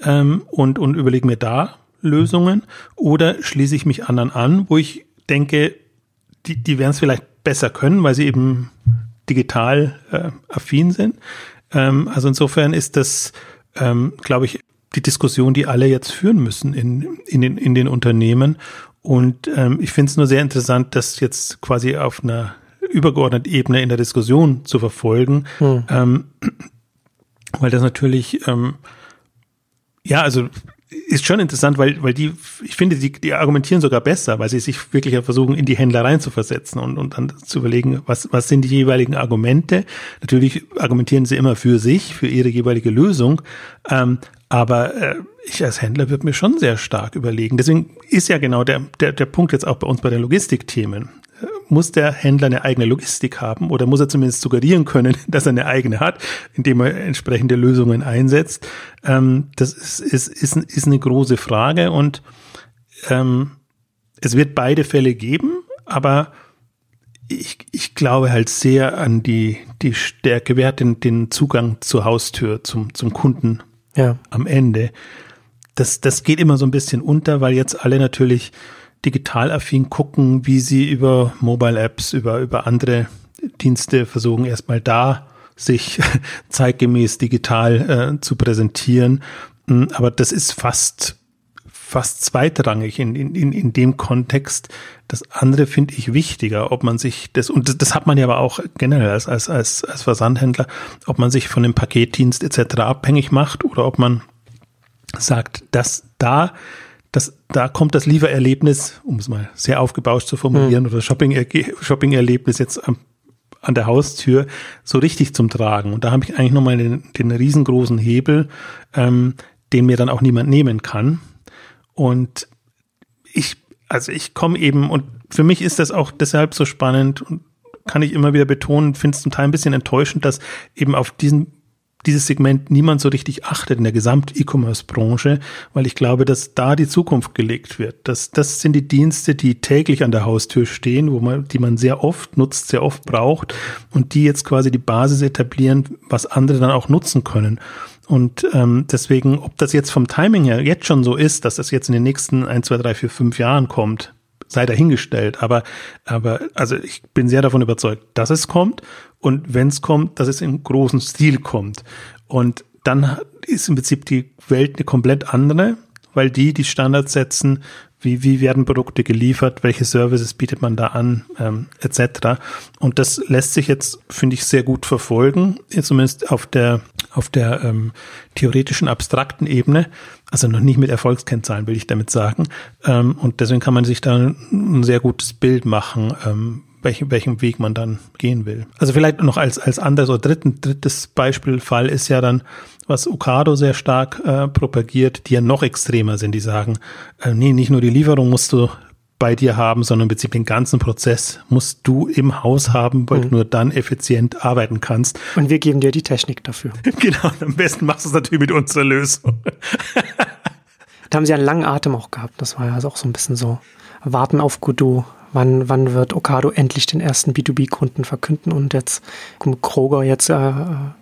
ähm, und, und überlege mir da Lösungen oder schließe ich mich anderen an, wo ich denke, die, die werden es vielleicht besser können, weil sie eben digital äh, affin sind. Ähm, also insofern ist das, ähm, glaube ich, die Diskussion, die alle jetzt führen müssen in, in, den, in den Unternehmen. Und ähm, ich finde es nur sehr interessant, das jetzt quasi auf einer übergeordneten Ebene in der Diskussion zu verfolgen. Hm. Ähm, weil das natürlich, ähm, ja, also ist schon interessant, weil, weil die, ich finde, die, die argumentieren sogar besser, weil sie sich wirklich versuchen, in die Händler reinzuversetzen und, und dann zu überlegen, was, was sind die jeweiligen Argumente. Natürlich argumentieren sie immer für sich, für ihre jeweilige Lösung, ähm, aber äh, ich als Händler würde mir schon sehr stark überlegen. Deswegen ist ja genau der, der, der Punkt jetzt auch bei uns bei den Logistikthemen muss der Händler eine eigene Logistik haben oder muss er zumindest suggerieren können, dass er eine eigene hat, indem er entsprechende Lösungen einsetzt? Ähm, das ist, ist, ist, ist eine große Frage und ähm, es wird beide Fälle geben, aber ich, ich glaube halt sehr an die, die Stärke, wer hat den, den Zugang zur Haustür, zum, zum Kunden ja. am Ende. Das, das geht immer so ein bisschen unter, weil jetzt alle natürlich digital affin gucken, wie sie über Mobile Apps, über, über andere Dienste versuchen, erstmal da sich zeitgemäß digital äh, zu präsentieren. Mm, aber das ist fast, fast zweitrangig in, in, in dem Kontext. Das andere finde ich wichtiger, ob man sich das, und das, das hat man ja aber auch generell als, als, als, als Versandhändler, ob man sich von dem Paketdienst etc. abhängig macht oder ob man sagt, dass da das, da kommt das Liefererlebnis, um es mal sehr aufgebauscht zu formulieren, mhm. oder Shopping-Erlebnis Shopping jetzt am, an der Haustür so richtig zum Tragen. Und da habe ich eigentlich nochmal den, den riesengroßen Hebel, ähm, den mir dann auch niemand nehmen kann. Und ich, also ich komme eben, und für mich ist das auch deshalb so spannend und kann ich immer wieder betonen, finde es zum Teil ein bisschen enttäuschend, dass eben auf diesen dieses Segment niemand so richtig achtet in der Gesamt-E-Commerce-Branche, weil ich glaube, dass da die Zukunft gelegt wird. Das, das sind die Dienste, die täglich an der Haustür stehen, wo man, die man sehr oft nutzt, sehr oft braucht und die jetzt quasi die Basis etablieren, was andere dann auch nutzen können. Und ähm, deswegen, ob das jetzt vom Timing her jetzt schon so ist, dass das jetzt in den nächsten ein, zwei, drei, vier, fünf Jahren kommt, sei dahingestellt. Aber, aber also ich bin sehr davon überzeugt, dass es kommt und wenn es kommt, dass es im großen Stil kommt. Und dann ist im Prinzip die Welt eine komplett andere, weil die die Standards setzen, wie, wie werden Produkte geliefert, welche Services bietet man da an, ähm, etc. Und das lässt sich jetzt, finde ich, sehr gut verfolgen, zumindest auf der, auf der ähm, theoretischen, abstrakten Ebene. Also noch nicht mit Erfolgskennzahlen, will ich damit sagen. Ähm, und deswegen kann man sich da ein sehr gutes Bild machen, ähm, welchen, welchen Weg man dann gehen will. Also vielleicht noch als, als anderes oder dritten, drittes Beispielfall ist ja dann, was Okado sehr stark äh, propagiert, die ja noch extremer sind, die sagen, äh, nee, nicht nur die Lieferung musst du bei dir haben, sondern im Prinzip den ganzen Prozess musst du im Haus haben, weil mhm. du nur dann effizient arbeiten kannst. Und wir geben dir die Technik dafür. genau, am besten machst du es natürlich mit unserer Lösung. da haben sie einen langen Atem auch gehabt. Das war ja auch so ein bisschen so Warten auf Godot. Wann, wann wird Okado endlich den ersten B2B-Kunden verkünden? Und jetzt Kroger jetzt äh,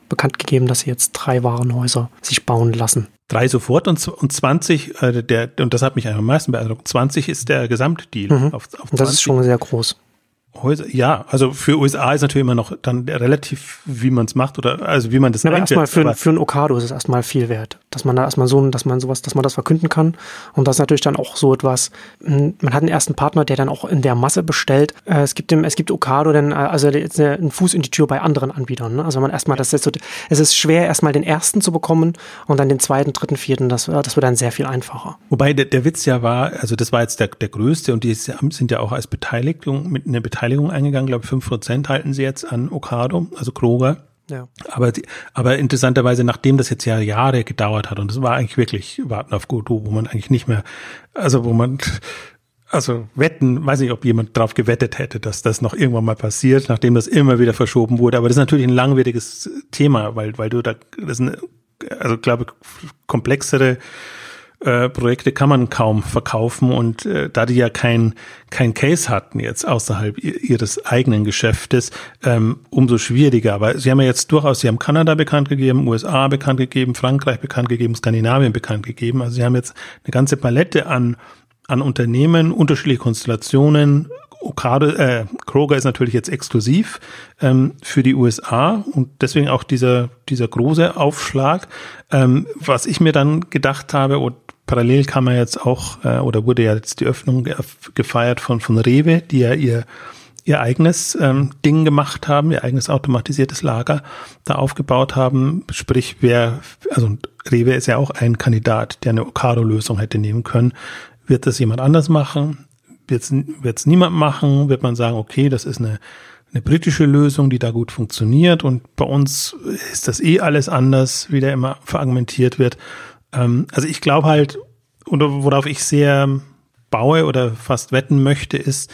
bekannt gegeben, dass sie jetzt drei Warenhäuser sich bauen lassen. Drei sofort und, und 20, äh, der, und das hat mich am meisten beeindruckt, 20 ist der Gesamtdeal. Mhm. Auf, auf das ist schon sehr groß. Häuser, ja, also für USA ist natürlich immer noch dann relativ, wie man es macht oder also wie man das. Ja, aber erstmal für, für ein Okado ist es erstmal viel wert, dass man da erstmal so, dass man sowas, dass man das verkünden kann und das ist natürlich dann auch so etwas. Hm, man hat einen ersten Partner, der dann auch in der Masse bestellt. Äh, es gibt dem, es gibt Okado, denn äh, also jetzt einen Fuß in die Tür bei anderen Anbietern. Ne? Also wenn man erstmal das jetzt so, es ist schwer erstmal den ersten zu bekommen und dann den zweiten, dritten, vierten. Das, das wird dann sehr viel einfacher. Wobei der, der Witz ja war, also das war jetzt der der größte und die sind ja auch als Beteiligung mit einer Beteiligung Beteiligung eingegangen, glaube ich, fünf Prozent halten sie jetzt an Okado, also Kroger. Ja. Aber, aber interessanterweise, nachdem das jetzt ja Jahre gedauert hat, und das war eigentlich wirklich Warten auf Godot, wo man eigentlich nicht mehr, also wo man, also wetten, weiß nicht, ob jemand drauf gewettet hätte, dass das noch irgendwann mal passiert, nachdem das immer wieder verschoben wurde. Aber das ist natürlich ein langwieriges Thema, weil, weil du da, das ist eine, also glaube komplexere äh, Projekte kann man kaum verkaufen und äh, da die ja kein kein Case hatten jetzt außerhalb ihres eigenen Geschäftes, ähm, umso schwieriger. Aber sie haben ja jetzt durchaus, sie haben Kanada bekannt gegeben, USA bekannt gegeben, Frankreich bekannt gegeben, Skandinavien bekannt gegeben. Also sie haben jetzt eine ganze Palette an an Unternehmen, unterschiedliche Konstellationen, Okado, äh, Kroger ist natürlich jetzt exklusiv ähm, für die USA und deswegen auch dieser, dieser große Aufschlag. Ähm, was ich mir dann gedacht habe, und parallel kam ja jetzt auch, äh, oder wurde ja jetzt die Öffnung gefeiert von, von Rewe, die ja ihr, ihr eigenes ähm, Ding gemacht haben, ihr eigenes automatisiertes Lager da aufgebaut haben. Sprich, wer, also Rewe ist ja auch ein Kandidat, der eine Okado-Lösung hätte nehmen können. Wird das jemand anders machen? wird es niemand machen, wird man sagen, okay, das ist eine, eine britische Lösung, die da gut funktioniert und bei uns ist das eh alles anders, wie da immer verargumentiert wird. Ähm, also ich glaube halt, oder worauf ich sehr baue oder fast wetten möchte, ist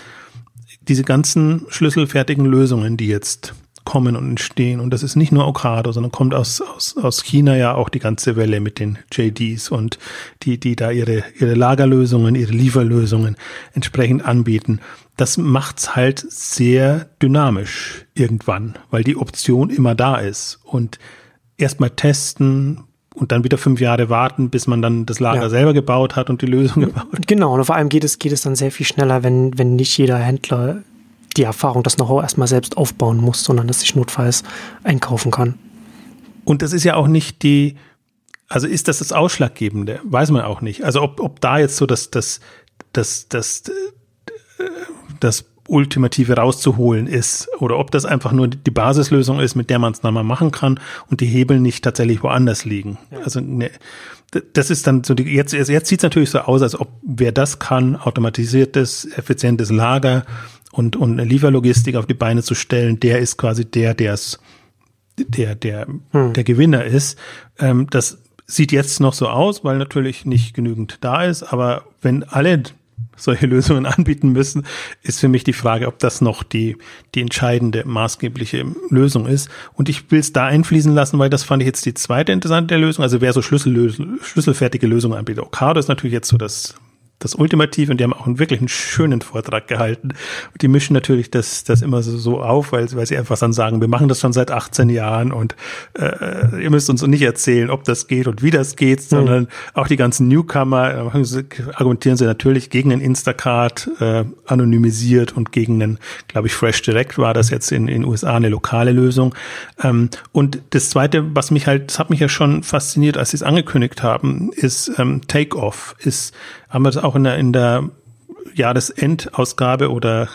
diese ganzen schlüsselfertigen Lösungen, die jetzt kommen und entstehen. Und das ist nicht nur Okado, sondern kommt aus, aus, aus China ja auch die ganze Welle mit den JDs und die, die da ihre, ihre Lagerlösungen, ihre Lieferlösungen entsprechend anbieten. Das macht's halt sehr dynamisch irgendwann, weil die Option immer da ist. Und erstmal testen, und dann wieder fünf Jahre warten, bis man dann das Lager ja. selber gebaut hat und die Lösung gebaut. Genau, und vor allem geht es, geht es dann sehr viel schneller, wenn, wenn nicht jeder Händler die Erfahrung, das Know-how erstmal selbst aufbauen muss, sondern dass sich notfalls einkaufen kann. Und das ist ja auch nicht die, also ist das das Ausschlaggebende? Weiß man auch nicht. Also ob, ob da jetzt so das, das, das, das, das ultimative rauszuholen ist oder ob das einfach nur die Basislösung ist, mit der man es dann mal machen kann und die Hebel nicht tatsächlich woanders liegen. Ja. Also ne, das ist dann so die, jetzt, jetzt sieht es natürlich so aus, als ob wer das kann, automatisiertes, effizientes Lager und, und eine Lieferlogistik auf die Beine zu stellen, der ist quasi der, der es, der, der, hm. der Gewinner ist. Ähm, das sieht jetzt noch so aus, weil natürlich nicht genügend da ist, aber wenn alle solche Lösungen anbieten müssen, ist für mich die Frage, ob das noch die, die entscheidende, maßgebliche Lösung ist. Und ich will es da einfließen lassen, weil das fand ich jetzt die zweite interessante Lösung. Also wer so Schlüssel, schlüsselfertige Lösungen anbietet. Okado ist natürlich jetzt so das das Ultimative und die haben auch einen wirklich einen schönen Vortrag gehalten. Und die mischen natürlich das, das immer so, so auf, weil, weil sie einfach dann sagen, wir machen das schon seit 18 Jahren und äh, ihr müsst uns nicht erzählen, ob das geht und wie das geht, mhm. sondern auch die ganzen Newcomer äh, argumentieren sie natürlich gegen den Instacart äh, anonymisiert und gegen den, glaube ich, Fresh Direct war das jetzt in den USA eine lokale Lösung. Ähm, und das Zweite, was mich halt, das hat mich ja schon fasziniert, als sie es angekündigt haben, ist ähm, Take-Off, ist haben wir das auch in der, in der Jahresendausgabe oder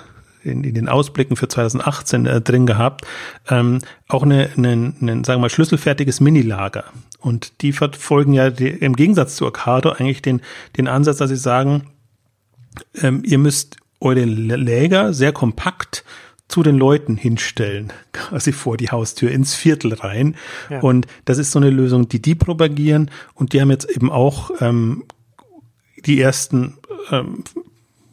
in, in den Ausblicken für 2018 äh, drin gehabt, ähm, auch eine, eine, eine, sagen wir mal, schlüsselfertiges Minilager. Und die verfolgen ja die, im Gegensatz zu Ocado eigentlich den, den Ansatz, dass sie sagen, ähm, ihr müsst eure Läger sehr kompakt zu den Leuten hinstellen, quasi vor die Haustür ins Viertel rein. Ja. Und das ist so eine Lösung, die die propagieren. Und die haben jetzt eben auch ähm, die ersten ähm,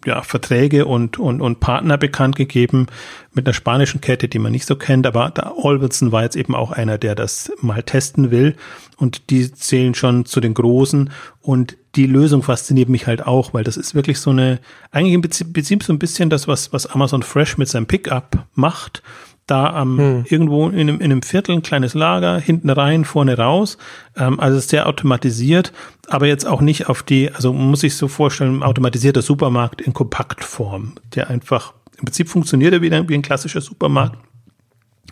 ja, Verträge und, und, und Partner bekannt gegeben mit einer spanischen Kette, die man nicht so kennt, aber da Albertson war jetzt eben auch einer, der das mal testen will. Und die zählen schon zu den Großen. Und die Lösung fasziniert mich halt auch, weil das ist wirklich so eine, eigentlich im Prinzip so ein bisschen das, was, was Amazon Fresh mit seinem Pickup macht da am hm. irgendwo in einem, in einem Viertel ein kleines Lager, hinten rein, vorne raus. Ähm, also sehr automatisiert, aber jetzt auch nicht auf die, also muss sich so vorstellen, automatisierter Supermarkt in Kompaktform, der einfach im Prinzip funktioniert er wieder wie ein klassischer Supermarkt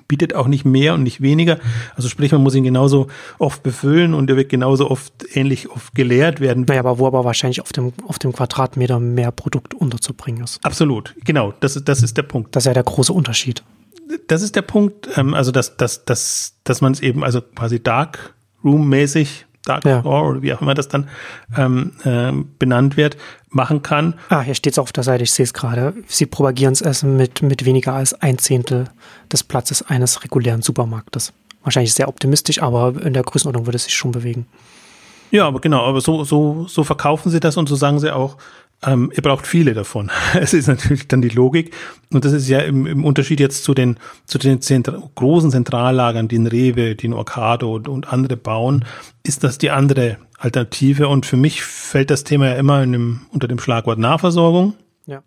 bietet auch nicht mehr und nicht weniger. Also sprich, man muss ihn genauso oft befüllen und er wird genauso oft ähnlich oft geleert werden. Naja, aber wo aber wahrscheinlich auf dem, auf dem Quadratmeter mehr Produkt unterzubringen ist. Absolut, genau, das, das ist der Punkt. Das ist ja der große Unterschied das ist der Punkt, ähm, also dass, dass, dass, dass man es eben also quasi Dark Room-mäßig, Dark ja. Floor oder wie auch immer das dann ähm, äh, benannt wird, machen kann. Ah, hier steht es auf der Seite, ich sehe es gerade. Sie propagieren es mit, mit weniger als ein Zehntel des Platzes eines regulären Supermarktes. Wahrscheinlich sehr optimistisch, aber in der Größenordnung würde es sich schon bewegen. Ja, aber genau, aber so, so, so verkaufen sie das und so sagen sie auch, ähm, ihr braucht viele davon. Es ist natürlich dann die Logik. Und das ist ja im, im Unterschied jetzt zu den, zu den Zentra großen Zentrallagern, die in Rewe, die in Ocado und, und, andere bauen, ist das die andere Alternative. Und für mich fällt das Thema ja immer dem, unter dem Schlagwort Nahversorgung. Ja.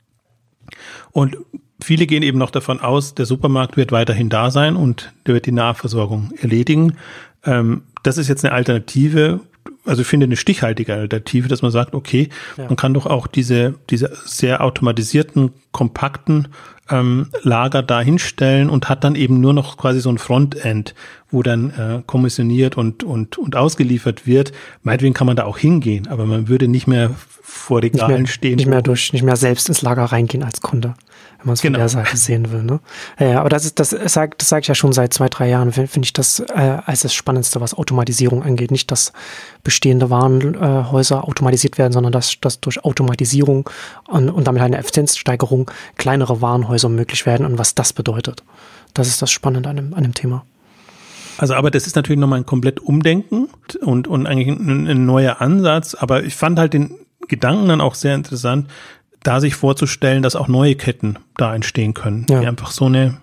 Und viele gehen eben noch davon aus, der Supermarkt wird weiterhin da sein und der wird die Nahversorgung erledigen. Ähm, das ist jetzt eine Alternative, also ich finde eine stichhaltige Alternative, dass man sagt, okay, ja. man kann doch auch diese, diese sehr automatisierten, kompakten ähm, Lager da hinstellen und hat dann eben nur noch quasi so ein Frontend, wo dann äh, kommissioniert und, und, und ausgeliefert wird. Meinetwegen kann man da auch hingehen, aber man würde nicht mehr vor Regalen nicht mehr, stehen. Nicht mehr durch, nicht mehr selbst ins Lager reingehen als Kunde wenn man es genau. von der Seite sehen will. Ne? Ja, aber das ist, das sage das sag ich ja schon seit zwei, drei Jahren, finde find ich das äh, als das Spannendste, was Automatisierung angeht. Nicht, dass bestehende Warenhäuser automatisiert werden, sondern dass, dass durch Automatisierung und, und damit eine Effizienzsteigerung kleinere Warenhäuser möglich werden und was das bedeutet. Das ist das Spannende an dem, an dem Thema. Also, aber das ist natürlich nochmal ein komplett Umdenken und, und eigentlich ein, ein neuer Ansatz. Aber ich fand halt den Gedanken dann auch sehr interessant, da sich vorzustellen, dass auch neue Ketten da entstehen können, ja. die einfach so eine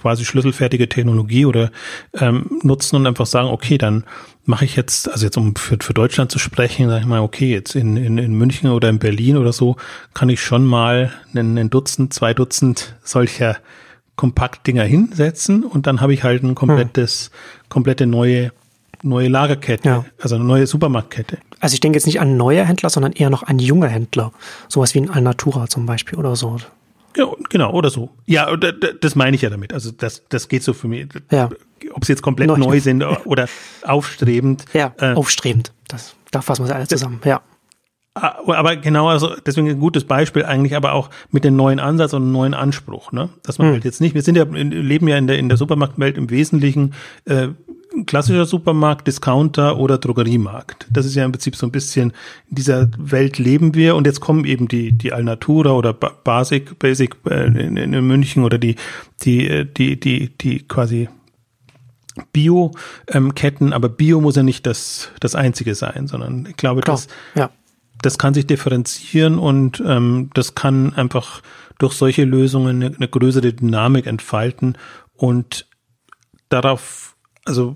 quasi schlüsselfertige Technologie oder ähm, nutzen und einfach sagen, okay, dann mache ich jetzt, also jetzt um für, für Deutschland zu sprechen, sage ich mal, okay, jetzt in, in, in München oder in Berlin oder so, kann ich schon mal einen, einen Dutzend, zwei Dutzend solcher Kompaktdinger hinsetzen und dann habe ich halt ein komplettes, hm. komplette neue neue Lagerkette, ja. also eine neue Supermarktkette. Also ich denke jetzt nicht an neue Händler, sondern eher noch an junge Händler. Sowas wie ein Alnatura zum Beispiel oder so. Ja, genau, oder so. Ja, das meine ich ja damit. Also das, das geht so für mich. Ja. Ob sie jetzt komplett Neu neu sind oder aufstrebend. Ja, äh, aufstrebend. Das, da fassen wir sie alle zusammen, ja. Ah, aber genau, also deswegen ein gutes Beispiel eigentlich, aber auch mit dem neuen Ansatz und einem neuen Anspruch, ne? Dass man hm. halt jetzt nicht, wir sind ja, leben ja in der, in der Supermarktwelt im Wesentlichen, äh, klassischer Supermarkt, Discounter oder Drogeriemarkt. Das ist ja im Prinzip so ein bisschen, in dieser Welt leben wir und jetzt kommen eben die, die Alnatura oder Basic, Basic äh, in, in München oder die, die, äh, die, die, die quasi Bio-Ketten, aber Bio muss ja nicht das, das einzige sein, sondern ich glaube, Klar, das, ja. das kann sich differenzieren und ähm, das kann einfach durch solche Lösungen eine, eine größere Dynamik entfalten und darauf, also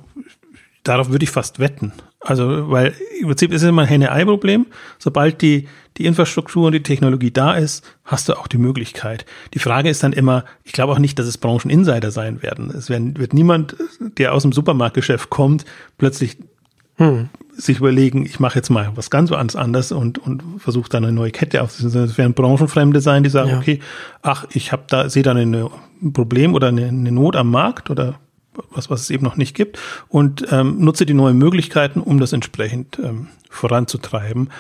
darauf würde ich fast wetten. Also, weil im Prinzip ist es immer ein Henne-Ei-Problem. Sobald die, die Infrastruktur und die Technologie da ist, hast du auch die Möglichkeit. Die Frage ist dann immer, ich glaube auch nicht, dass es Brancheninsider sein werden. Es werden, wird niemand, der aus dem Supermarktgeschäft kommt, plötzlich hm. sich überlegen, ich mache jetzt mal was ganz anders und, und versuche dann eine neue Kette aufzusetzen. Es werden Branchenfremde sein, die sagen, ja. okay, ach, ich habe da, sehe da eine, ein Problem oder eine, eine Not am Markt oder was, was es eben noch nicht gibt und ähm, nutze die neuen Möglichkeiten, um das entsprechend ähm, voranzutreiben.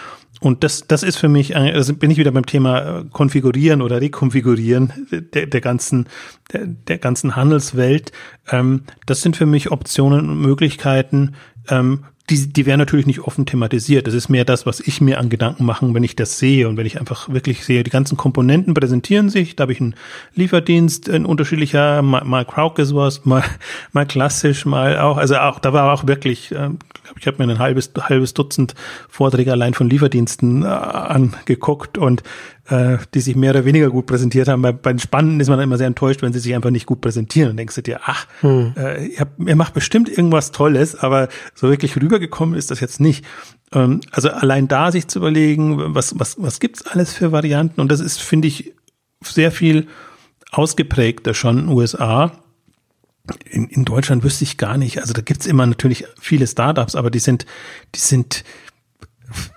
Und das, das ist für mich, also bin ich wieder beim Thema äh, Konfigurieren oder Rekonfigurieren der, der ganzen, der, der ganzen Handelswelt. Ähm, das sind für mich Optionen und Möglichkeiten, ähm, die, die wären natürlich nicht offen thematisiert. Das ist mehr das, was ich mir an Gedanken machen, wenn ich das sehe und wenn ich einfach wirklich sehe, die ganzen Komponenten präsentieren sich. Da habe ich einen Lieferdienst, ein unterschiedlicher, mal, mal ist was, mal, mal klassisch, mal auch, also auch, da war auch wirklich, äh, ich habe mir ein halbes, halbes Dutzend Vorträge allein von Lieferdiensten äh, angeguckt und äh, die sich mehr oder weniger gut präsentiert haben. Bei, bei den Spannenden ist man immer sehr enttäuscht, wenn sie sich einfach nicht gut präsentieren. Dann denkst du dir, ach, hm. äh, ihr, habt, ihr macht bestimmt irgendwas Tolles, aber so wirklich rübergekommen ist das jetzt nicht. Ähm, also allein da sich zu überlegen, was, was, was gibt's alles für Varianten? Und das ist, finde ich, sehr viel ausgeprägter schon in den USA. In, in Deutschland wüsste ich gar nicht. Also da gibt's immer natürlich viele Startups, aber die sind, die sind,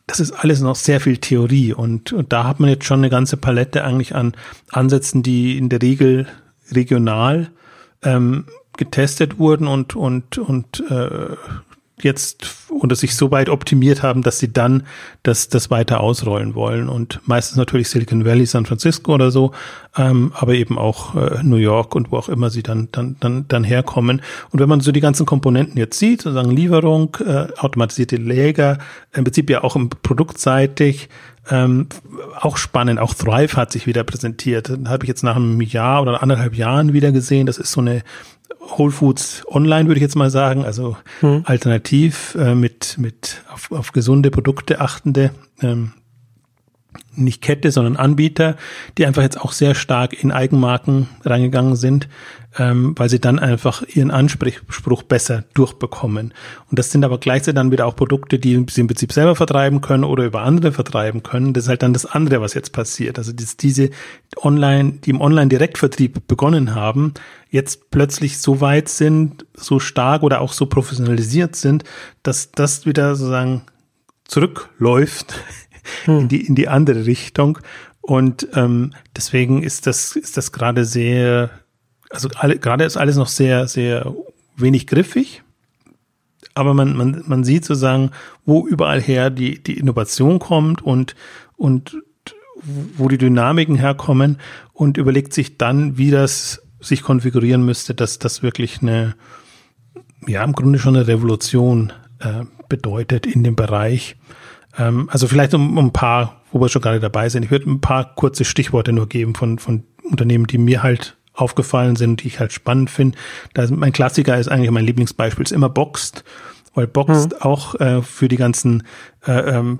das ist alles noch sehr viel Theorie und, und da hat man jetzt schon eine ganze Palette eigentlich an Ansätzen, die in der Regel regional ähm, getestet wurden und und und äh, jetzt oder sich so weit optimiert haben, dass sie dann das, das weiter ausrollen wollen. Und meistens natürlich Silicon Valley, San Francisco oder so, ähm, aber eben auch äh, New York und wo auch immer sie dann, dann, dann, dann herkommen. Und wenn man so die ganzen Komponenten jetzt sieht, sozusagen Lieferung, äh, automatisierte Läger, im Prinzip ja auch im produktseitig, ähm, auch spannend, auch Thrive hat sich wieder präsentiert. Habe ich jetzt nach einem Jahr oder anderthalb Jahren wieder gesehen. Das ist so eine Whole Foods Online, würde ich jetzt mal sagen, also hm. alternativ äh, mit, mit auf, auf gesunde Produkte achtende, ähm, nicht Kette, sondern Anbieter, die einfach jetzt auch sehr stark in Eigenmarken reingegangen sind, ähm, weil sie dann einfach ihren Anspruch besser durchbekommen. Und das sind aber gleichzeitig dann wieder auch Produkte, die sie im Prinzip selber vertreiben können oder über andere vertreiben können. Das ist halt dann das andere, was jetzt passiert. Also dass diese Online, die im Online-Direktvertrieb begonnen haben, jetzt plötzlich so weit sind, so stark oder auch so professionalisiert sind, dass das wieder sozusagen zurückläuft hm. in, die, in die andere Richtung. Und ähm, deswegen ist das, ist das gerade sehr also alle, gerade ist alles noch sehr, sehr wenig griffig. Aber man, man, man sieht sozusagen, wo überall her die, die Innovation kommt und, und wo die Dynamiken herkommen und überlegt sich dann, wie das sich konfigurieren müsste, dass das wirklich eine, ja, im Grunde schon eine Revolution äh, bedeutet in dem Bereich. Ähm, also vielleicht um, um ein paar, wo wir schon gerade dabei sind, ich würde ein paar kurze Stichworte nur geben von, von Unternehmen, die mir halt aufgefallen sind, die ich halt spannend finde. Mein Klassiker ist eigentlich mein Lieblingsbeispiel, ist immer Boxed, weil Boxed mhm. auch äh, für die ganzen äh, ähm,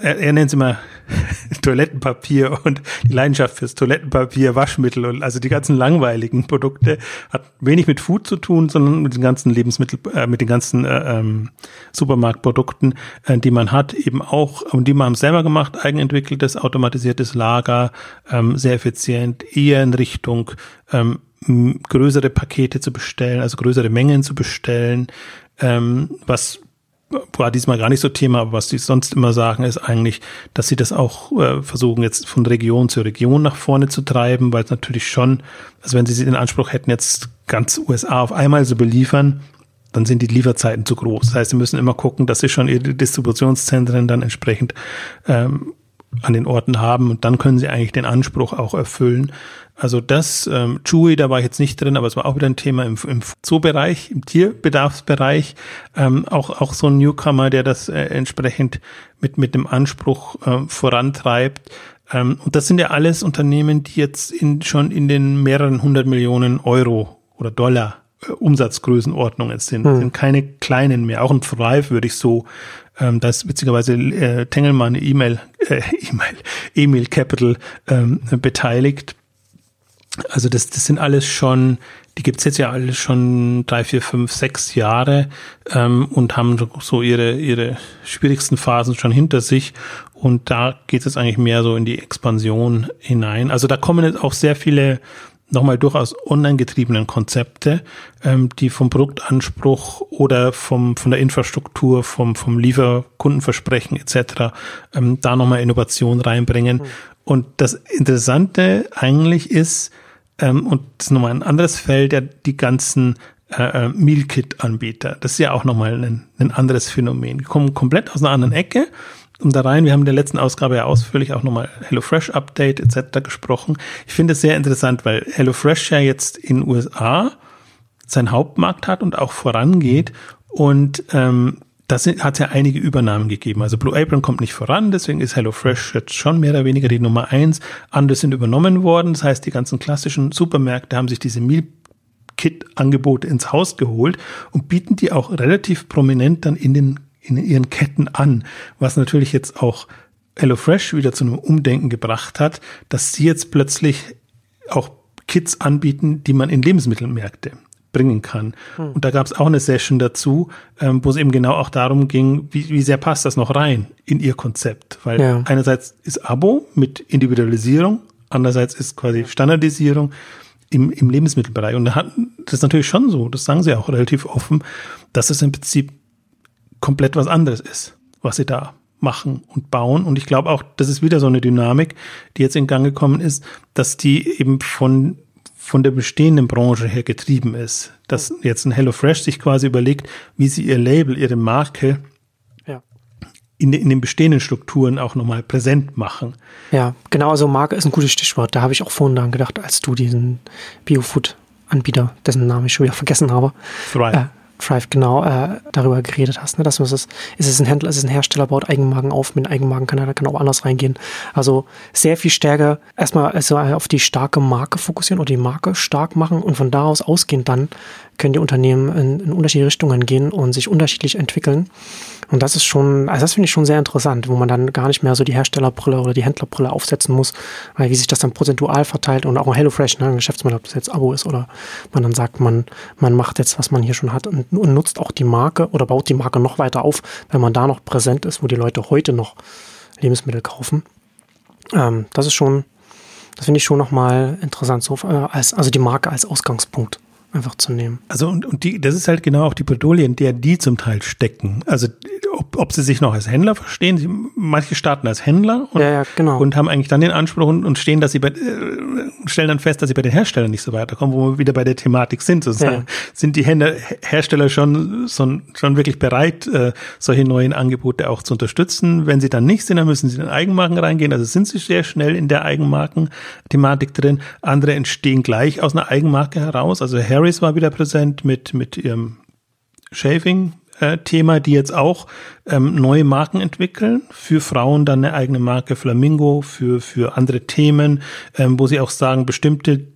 er, er nennt es immer Toilettenpapier und die Leidenschaft fürs Toilettenpapier, Waschmittel und also die ganzen langweiligen Produkte hat wenig mit Food zu tun, sondern mit den ganzen Lebensmittel, äh, mit den ganzen äh, ähm, Supermarktprodukten, äh, die man hat, eben auch und die man haben selber gemacht, eigenentwickeltes, automatisiertes Lager, ähm, sehr effizient, eher in Richtung ähm, größere Pakete zu bestellen, also größere Mengen zu bestellen, ähm, was war diesmal gar nicht so Thema, aber was sie sonst immer sagen, ist eigentlich, dass sie das auch äh, versuchen, jetzt von Region zu Region nach vorne zu treiben, weil es natürlich schon, also wenn sie den Anspruch hätten, jetzt ganz USA auf einmal zu beliefern, dann sind die Lieferzeiten zu groß. Das heißt, sie müssen immer gucken, dass sie schon ihre Distributionszentren dann entsprechend ähm, an den Orten haben und dann können sie eigentlich den Anspruch auch erfüllen. Also das, ähm, Chewy, da war ich jetzt nicht drin, aber es war auch wieder ein Thema im, im Zoobereich, im Tierbedarfsbereich. Ähm, auch, auch so ein Newcomer, der das äh, entsprechend mit, mit dem Anspruch äh, vorantreibt. Ähm, und das sind ja alles Unternehmen, die jetzt in, schon in den mehreren hundert Millionen Euro oder Dollar äh, Umsatzgrößenordnungen sind. Hm. sind keine kleinen mehr. Auch ein Thrive würde ich so ähm, da ist witzigerweise äh, Tengelmann E-Mail, äh, E-Mail, E-Mail Capital ähm, beteiligt. Also das, das sind alles schon, die gibt's jetzt ja alles schon drei, vier, fünf, sechs Jahre ähm, und haben so ihre, ihre schwierigsten Phasen schon hinter sich. Und da geht es eigentlich mehr so in die Expansion hinein. Also da kommen jetzt auch sehr viele nochmal durchaus online getriebenen Konzepte, ähm, die vom Produktanspruch oder vom, von der Infrastruktur, vom, vom Lieferkundenversprechen etc. Ähm, da nochmal Innovation reinbringen. Mhm. Und das Interessante eigentlich ist, ähm, und das ist nochmal ein anderes Feld, ja, die ganzen äh, äh Meal Kit Anbieter. Das ist ja auch nochmal ein, ein anderes Phänomen. Die kommen komplett aus einer anderen Ecke um da rein. Wir haben in der letzten Ausgabe ja ausführlich auch nochmal HelloFresh Update etc. gesprochen. Ich finde es sehr interessant, weil HelloFresh ja jetzt in USA seinen Hauptmarkt hat und auch vorangeht und ähm, das hat ja einige Übernahmen gegeben. Also Blue Apron kommt nicht voran, deswegen ist HelloFresh jetzt schon mehr oder weniger die Nummer eins. Andere sind übernommen worden. Das heißt, die ganzen klassischen Supermärkte haben sich diese Meal Kit-Angebote ins Haus geholt und bieten die auch relativ prominent dann in den in ihren Ketten an, was natürlich jetzt auch HelloFresh wieder zu einem Umdenken gebracht hat, dass sie jetzt plötzlich auch Kits anbieten, die man in Lebensmittelmärkte bringen kann. Hm. Und da gab es auch eine Session dazu, ähm, wo es eben genau auch darum ging, wie, wie sehr passt das noch rein in ihr Konzept. Weil ja. einerseits ist Abo mit Individualisierung, andererseits ist quasi Standardisierung im, im Lebensmittelbereich. Und da hat das ist natürlich schon so, das sagen sie auch relativ offen, dass es im Prinzip komplett was anderes ist, was sie da machen und bauen. Und ich glaube auch, das ist wieder so eine Dynamik, die jetzt in Gang gekommen ist, dass die eben von, von der bestehenden Branche her getrieben ist. Dass jetzt ein HelloFresh sich quasi überlegt, wie sie ihr Label, ihre Marke ja. in, in den bestehenden Strukturen auch nochmal präsent machen. Ja, genau, also Marke ist ein gutes Stichwort. Da habe ich auch vorhin dran gedacht, als du diesen Biofood-Anbieter, dessen Namen ich schon wieder vergessen habe, Thrive. Äh, Thrive genau äh, darüber geredet hast. Ne? Dass es ist, ist es ein Händler, ist es ein Hersteller, baut Eigenmarken auf, mit Eigenmarken kann er kann auch anders reingehen. Also sehr viel stärker erstmal also auf die starke Marke fokussieren oder die Marke stark machen und von da aus ausgehend dann können die Unternehmen in, in unterschiedliche Richtungen gehen und sich unterschiedlich entwickeln. Und das ist schon, also das finde ich schon sehr interessant, wo man dann gar nicht mehr so die Herstellerbrille oder die Händlerbrille aufsetzen muss, weil wie sich das dann prozentual verteilt und auch ein HelloFresh, ne, ein Geschäftsmodell, ob das jetzt Abo ist oder man dann sagt, man, man macht jetzt, was man hier schon hat und, und nutzt auch die Marke oder baut die Marke noch weiter auf, wenn man da noch präsent ist, wo die Leute heute noch Lebensmittel kaufen. Ähm, das ist schon, das finde ich schon nochmal interessant, so, äh, als, also die Marke als Ausgangspunkt einfach zu nehmen. Also und, und die, das ist halt genau auch die Bredouille, in der die zum Teil stecken. Also ob, ob sie sich noch als Händler verstehen. Manche starten als Händler und, ja, ja, genau. und haben eigentlich dann den Anspruch und, und stehen, dass sie bei, äh, stellen dann fest, dass sie bei den Herstellern nicht so weiterkommen, wo wir wieder bei der Thematik sind. Sozusagen. Ja. Sind die Händler, Hersteller schon, schon, schon wirklich bereit, äh, solche neuen Angebote auch zu unterstützen? Wenn sie dann nicht sind, dann müssen sie in Eigenmarken reingehen. Also sind sie sehr schnell in der Eigenmarken-Thematik drin. Andere entstehen gleich aus einer Eigenmarke heraus. Also Harris war wieder präsent mit, mit ihrem Shaving Thema, die jetzt auch ähm, neue Marken entwickeln. Für Frauen dann eine eigene Marke Flamingo, für, für andere Themen, ähm, wo sie auch sagen, bestimmte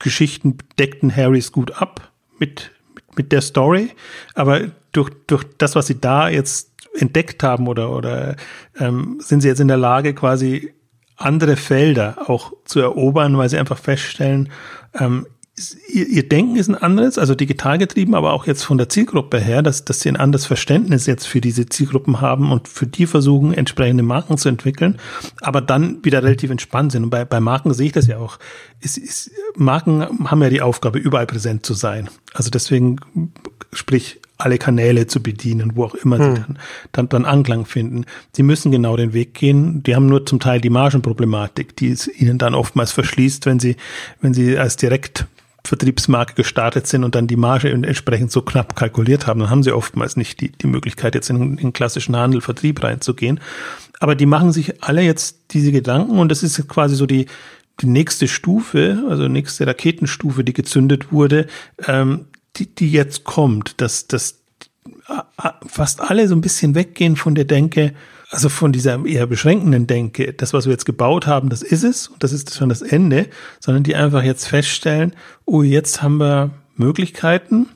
Geschichten deckten Harrys gut ab mit, mit, mit der Story. Aber durch, durch das, was sie da jetzt entdeckt haben oder, oder ähm, sind sie jetzt in der Lage, quasi andere Felder auch zu erobern, weil sie einfach feststellen, ähm, ihr, ihr Denken ist ein anderes, also digital getrieben, aber auch jetzt von der Zielgruppe her, dass, dass sie ein anderes Verständnis jetzt für diese Zielgruppen haben und für die versuchen, entsprechende Marken zu entwickeln, aber dann wieder relativ entspannt sind. Und bei, bei Marken sehe ich das ja auch. Ist, ist, Marken haben ja die Aufgabe, überall präsent zu sein. Also deswegen, sprich, alle Kanäle zu bedienen, wo auch immer hm. sie dann, dann, dann Anklang finden. Sie müssen genau den Weg gehen. Die haben nur zum Teil die Margenproblematik, die es ihnen dann oftmals verschließt, wenn sie, wenn sie als direkt Vertriebsmarke gestartet sind und dann die Marge entsprechend so knapp kalkuliert haben, dann haben sie oftmals nicht die, die Möglichkeit, jetzt in den klassischen Handel, Vertrieb reinzugehen. aber die machen sich alle jetzt diese Gedanken und das ist quasi so die, die nächste Stufe, also nächste Raketenstufe, die gezündet wurde, ähm, die, die jetzt kommt, dass, dass fast alle so ein bisschen weggehen von der Denke, also von dieser eher beschränkenden Denke, das, was wir jetzt gebaut haben, das ist es und das ist schon das Ende, sondern die einfach jetzt feststellen, oh, jetzt haben wir Möglichkeiten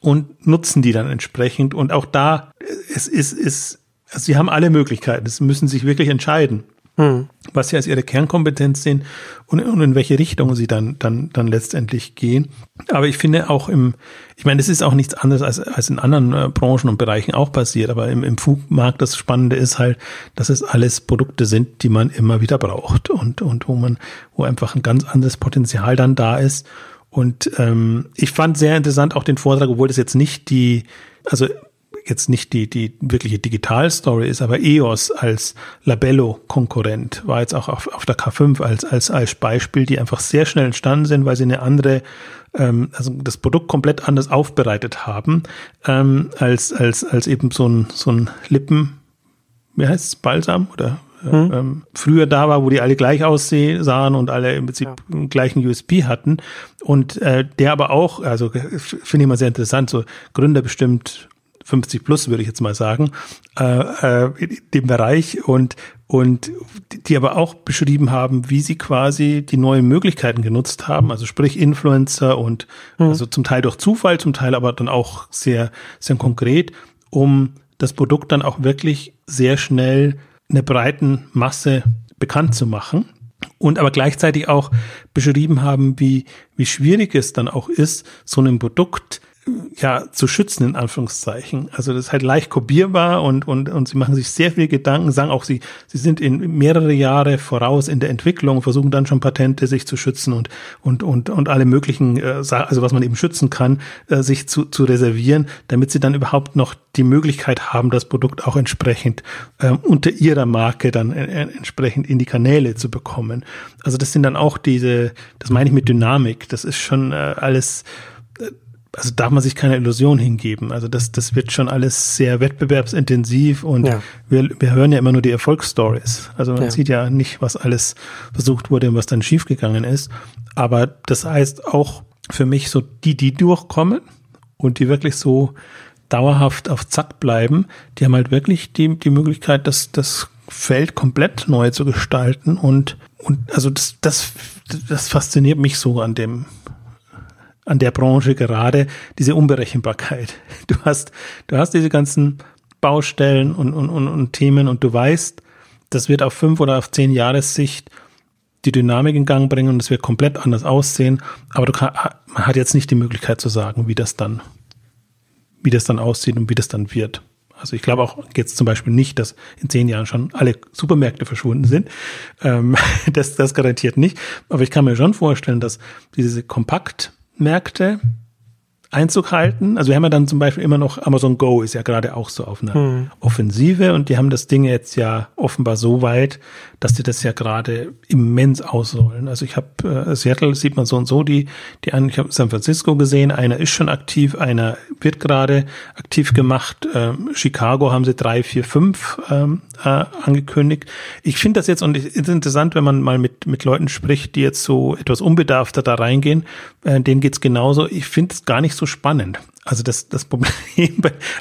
und nutzen die dann entsprechend. Und auch da, es ist, ist, also sie haben alle Möglichkeiten, es müssen sich wirklich entscheiden. Hm. Was sie als ihre Kernkompetenz sehen und, und, in welche Richtung sie dann, dann, dann letztendlich gehen. Aber ich finde auch im, ich meine, es ist auch nichts anderes als, als in anderen äh, Branchen und Bereichen auch passiert, aber im, im Foodmarkt das Spannende ist halt, dass es alles Produkte sind, die man immer wieder braucht und, und wo man, wo einfach ein ganz anderes Potenzial dann da ist. Und ähm, ich fand sehr interessant auch den Vortrag, obwohl das jetzt nicht die, also jetzt nicht die, die wirkliche Digital-Story ist, aber EOS als Labello-Konkurrent war jetzt auch auf, auf der K5 als, als, als Beispiel, die einfach sehr schnell entstanden sind, weil sie eine andere ähm, also das Produkt komplett anders aufbereitet haben, ähm, als, als, als eben so ein, so ein Lippen, wie heißt es, Balsam oder hm. ähm, früher da war, wo die alle gleich aussahen und alle im Prinzip ja. gleichen USB hatten. Und äh, der aber auch, also finde ich mal sehr interessant, so Gründer bestimmt 50 plus, würde ich jetzt mal sagen, äh, äh, dem Bereich und, und die aber auch beschrieben haben, wie sie quasi die neuen Möglichkeiten genutzt haben, also sprich Influencer und mhm. also zum Teil durch Zufall, zum Teil aber dann auch sehr, sehr konkret, um das Produkt dann auch wirklich sehr schnell einer breiten Masse bekannt zu machen und aber gleichzeitig auch beschrieben haben, wie, wie schwierig es dann auch ist, so ein Produkt ja, zu schützen, in Anführungszeichen. Also das ist halt leicht kopierbar und, und, und sie machen sich sehr viel Gedanken, sagen auch, sie, sie sind in mehrere Jahre voraus in der Entwicklung, versuchen dann schon Patente sich zu schützen und, und, und, und alle möglichen, äh, also was man eben schützen kann, äh, sich zu, zu reservieren, damit sie dann überhaupt noch die Möglichkeit haben, das Produkt auch entsprechend äh, unter ihrer Marke dann äh, entsprechend in die Kanäle zu bekommen. Also das sind dann auch diese, das meine ich mit Dynamik, das ist schon äh, alles, also darf man sich keine Illusion hingeben. Also das, das wird schon alles sehr wettbewerbsintensiv und ja. wir, wir hören ja immer nur die Erfolgsstories. Also man ja. sieht ja nicht, was alles versucht wurde und was dann schiefgegangen ist. Aber das heißt auch für mich so die, die durchkommen und die wirklich so dauerhaft auf Zack bleiben, die haben halt wirklich die, die Möglichkeit, das, das Feld komplett neu zu gestalten und, und also das, das, das fasziniert mich so an dem, an der Branche gerade diese Unberechenbarkeit. Du hast, du hast diese ganzen Baustellen und, und, und, und Themen und du weißt, das wird auf fünf oder auf zehn Jahressicht die Dynamik in Gang bringen und es wird komplett anders aussehen. Aber du kann, man hat jetzt nicht die Möglichkeit zu sagen, wie das dann, wie das dann aussieht und wie das dann wird. Also ich glaube auch jetzt zum Beispiel nicht, dass in zehn Jahren schon alle Supermärkte verschwunden sind. Ähm, das, das garantiert nicht. Aber ich kann mir schon vorstellen, dass diese kompakt Märkte Einzug halten. Also wir haben ja dann zum Beispiel immer noch Amazon Go ist ja gerade auch so auf einer hm. Offensive und die haben das Ding jetzt ja offenbar so weit, dass die das ja gerade immens ausrollen. Also ich habe äh, Seattle sieht man so und so die die an ich habe San Francisco gesehen, einer ist schon aktiv, einer wird gerade aktiv gemacht. Ähm, Chicago haben sie drei, vier, fünf ähm, äh, angekündigt. Ich finde das jetzt und es ist interessant, wenn man mal mit mit Leuten spricht, die jetzt so etwas unbedarfter da reingehen. Äh, denen geht's genauso. Ich finde es gar nicht so so spannend. Also das, das Problem,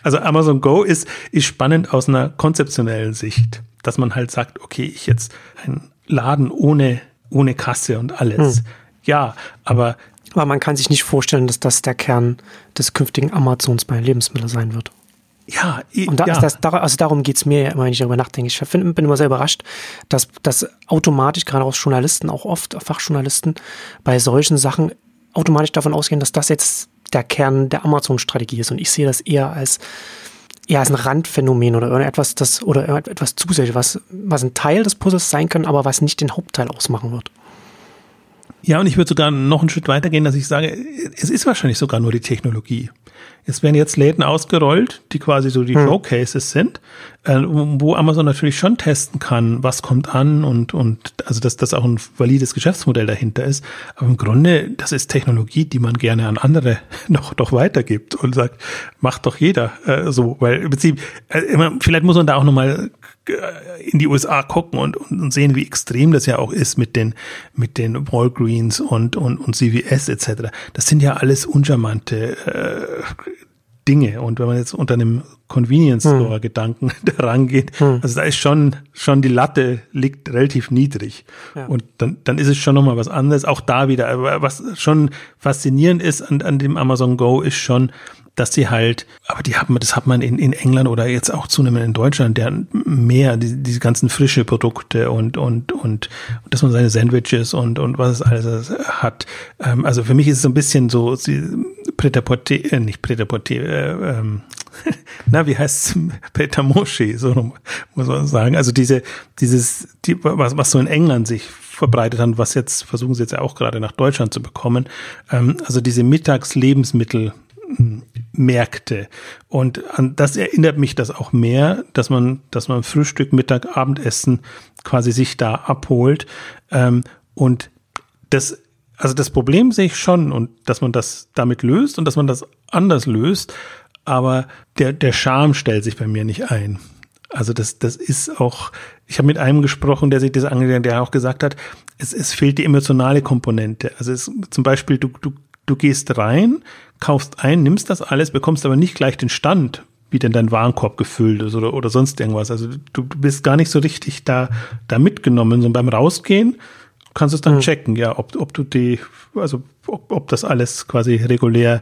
also Amazon Go ist, ist spannend aus einer konzeptionellen Sicht, dass man halt sagt, okay, ich jetzt ein Laden ohne, ohne Kasse und alles. Hm. Ja, aber. Aber man kann sich nicht vorstellen, dass das der Kern des künftigen Amazons bei Lebensmitteln sein wird. Ja, und da ja. ist das, also darum geht's mir ja immer, wenn ich darüber nachdenke. Ich find, bin immer sehr überrascht, dass, dass automatisch, gerade aus Journalisten, auch oft Fachjournalisten, bei solchen Sachen automatisch davon ausgehen, dass das jetzt der Kern der Amazon-Strategie ist. Und ich sehe das eher als eher als ein Randphänomen oder irgendetwas, das oder etwas zusätzlich, was, was ein Teil des Puzzles sein kann, aber was nicht den Hauptteil ausmachen wird. Ja, und ich würde sogar noch einen Schritt weitergehen, dass ich sage, es ist wahrscheinlich sogar nur die Technologie. Es werden jetzt Läden ausgerollt, die quasi so die hm. Showcases sind, äh, wo Amazon natürlich schon testen kann, was kommt an und, und also dass das auch ein valides Geschäftsmodell dahinter ist. Aber im Grunde, das ist Technologie, die man gerne an andere noch, noch weitergibt und sagt, macht doch jeder äh, so. Weil im Prinzip, äh, vielleicht muss man da auch nochmal in die USA gucken und, und sehen, wie extrem das ja auch ist mit den, mit den Walgreens und, und, und CVS etc. Das sind ja alles uncharmante äh, Dinge. Und wenn man jetzt unter einem Convenience hm. Store Gedanken daran geht, hm. also da ist schon, schon die Latte liegt relativ niedrig. Ja. Und dann, dann ist es schon nochmal was anderes. Auch da wieder, aber was schon faszinierend ist an, an dem Amazon Go ist schon, dass sie halt, aber die haben, das hat man in, in England oder jetzt auch zunehmend in Deutschland, der mehr, die, diese ganzen frische Produkte und, und, und, dass man seine Sandwiches und, und was es alles hat. Ähm, also für mich ist es so ein bisschen so, sie, Pret-à-Porter, äh, nicht Pret-à-Porter, äh, ähm, na, wie heißt Pret-à-Manger, so muss man sagen. Also diese, dieses, die, was, was so in England sich verbreitet hat, was jetzt, versuchen sie jetzt auch gerade nach Deutschland zu bekommen. Ähm, also diese Mittagslebensmittel, Märkte. Und an das erinnert mich das auch mehr, dass man, dass man Frühstück, Mittag, Abendessen quasi sich da abholt. Ähm, und das, also das Problem sehe ich schon und dass man das damit löst und dass man das anders löst. Aber der, der Charme stellt sich bei mir nicht ein. Also das, das ist auch, ich habe mit einem gesprochen, der sich das angesehen, der auch gesagt hat, es, es fehlt die emotionale Komponente. Also es, zum Beispiel, du, du, du gehst rein, kaufst ein, nimmst das alles, bekommst aber nicht gleich den Stand, wie denn dein Warenkorb gefüllt ist oder, oder sonst irgendwas. Also du, du bist gar nicht so richtig da, da mitgenommen. So beim Rausgehen kannst du es dann mhm. checken, ja, ob, ob du die, also ob, ob das alles quasi regulär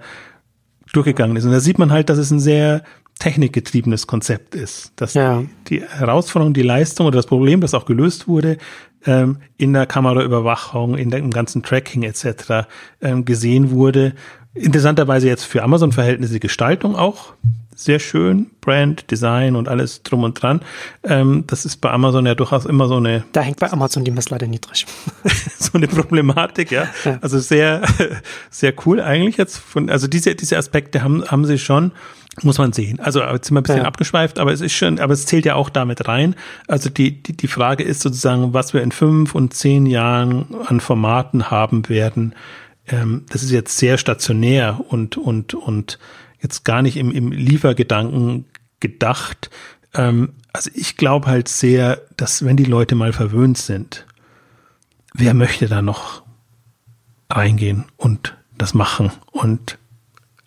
durchgegangen ist. Und da sieht man halt, dass es ein sehr technikgetriebenes Konzept ist. Dass ja. die, die Herausforderung, die Leistung oder das Problem, das auch gelöst wurde, ähm, in der Kameraüberwachung, in dem ganzen Tracking etc. Ähm, gesehen wurde. Interessanterweise jetzt für Amazon-Verhältnisse die Gestaltung auch sehr schön, Brand, Design und alles drum und dran. Ähm, das ist bei Amazon ja durchaus immer so eine. Da hängt bei Amazon die Messlatte niedrig. so eine Problematik, ja. ja. Also sehr, sehr cool eigentlich jetzt von, also diese, diese Aspekte haben, haben sie schon. Muss man sehen. Also jetzt sind wir ein bisschen ja. abgeschweift, aber es ist schon, aber es zählt ja auch damit rein. Also die, die, die Frage ist sozusagen, was wir in fünf und zehn Jahren an Formaten haben werden. Ähm, das ist jetzt sehr stationär und, und, und jetzt gar nicht im, im Liefergedanken gedacht. Ähm, also ich glaube halt sehr, dass wenn die Leute mal verwöhnt sind, wer möchte da noch reingehen und das machen und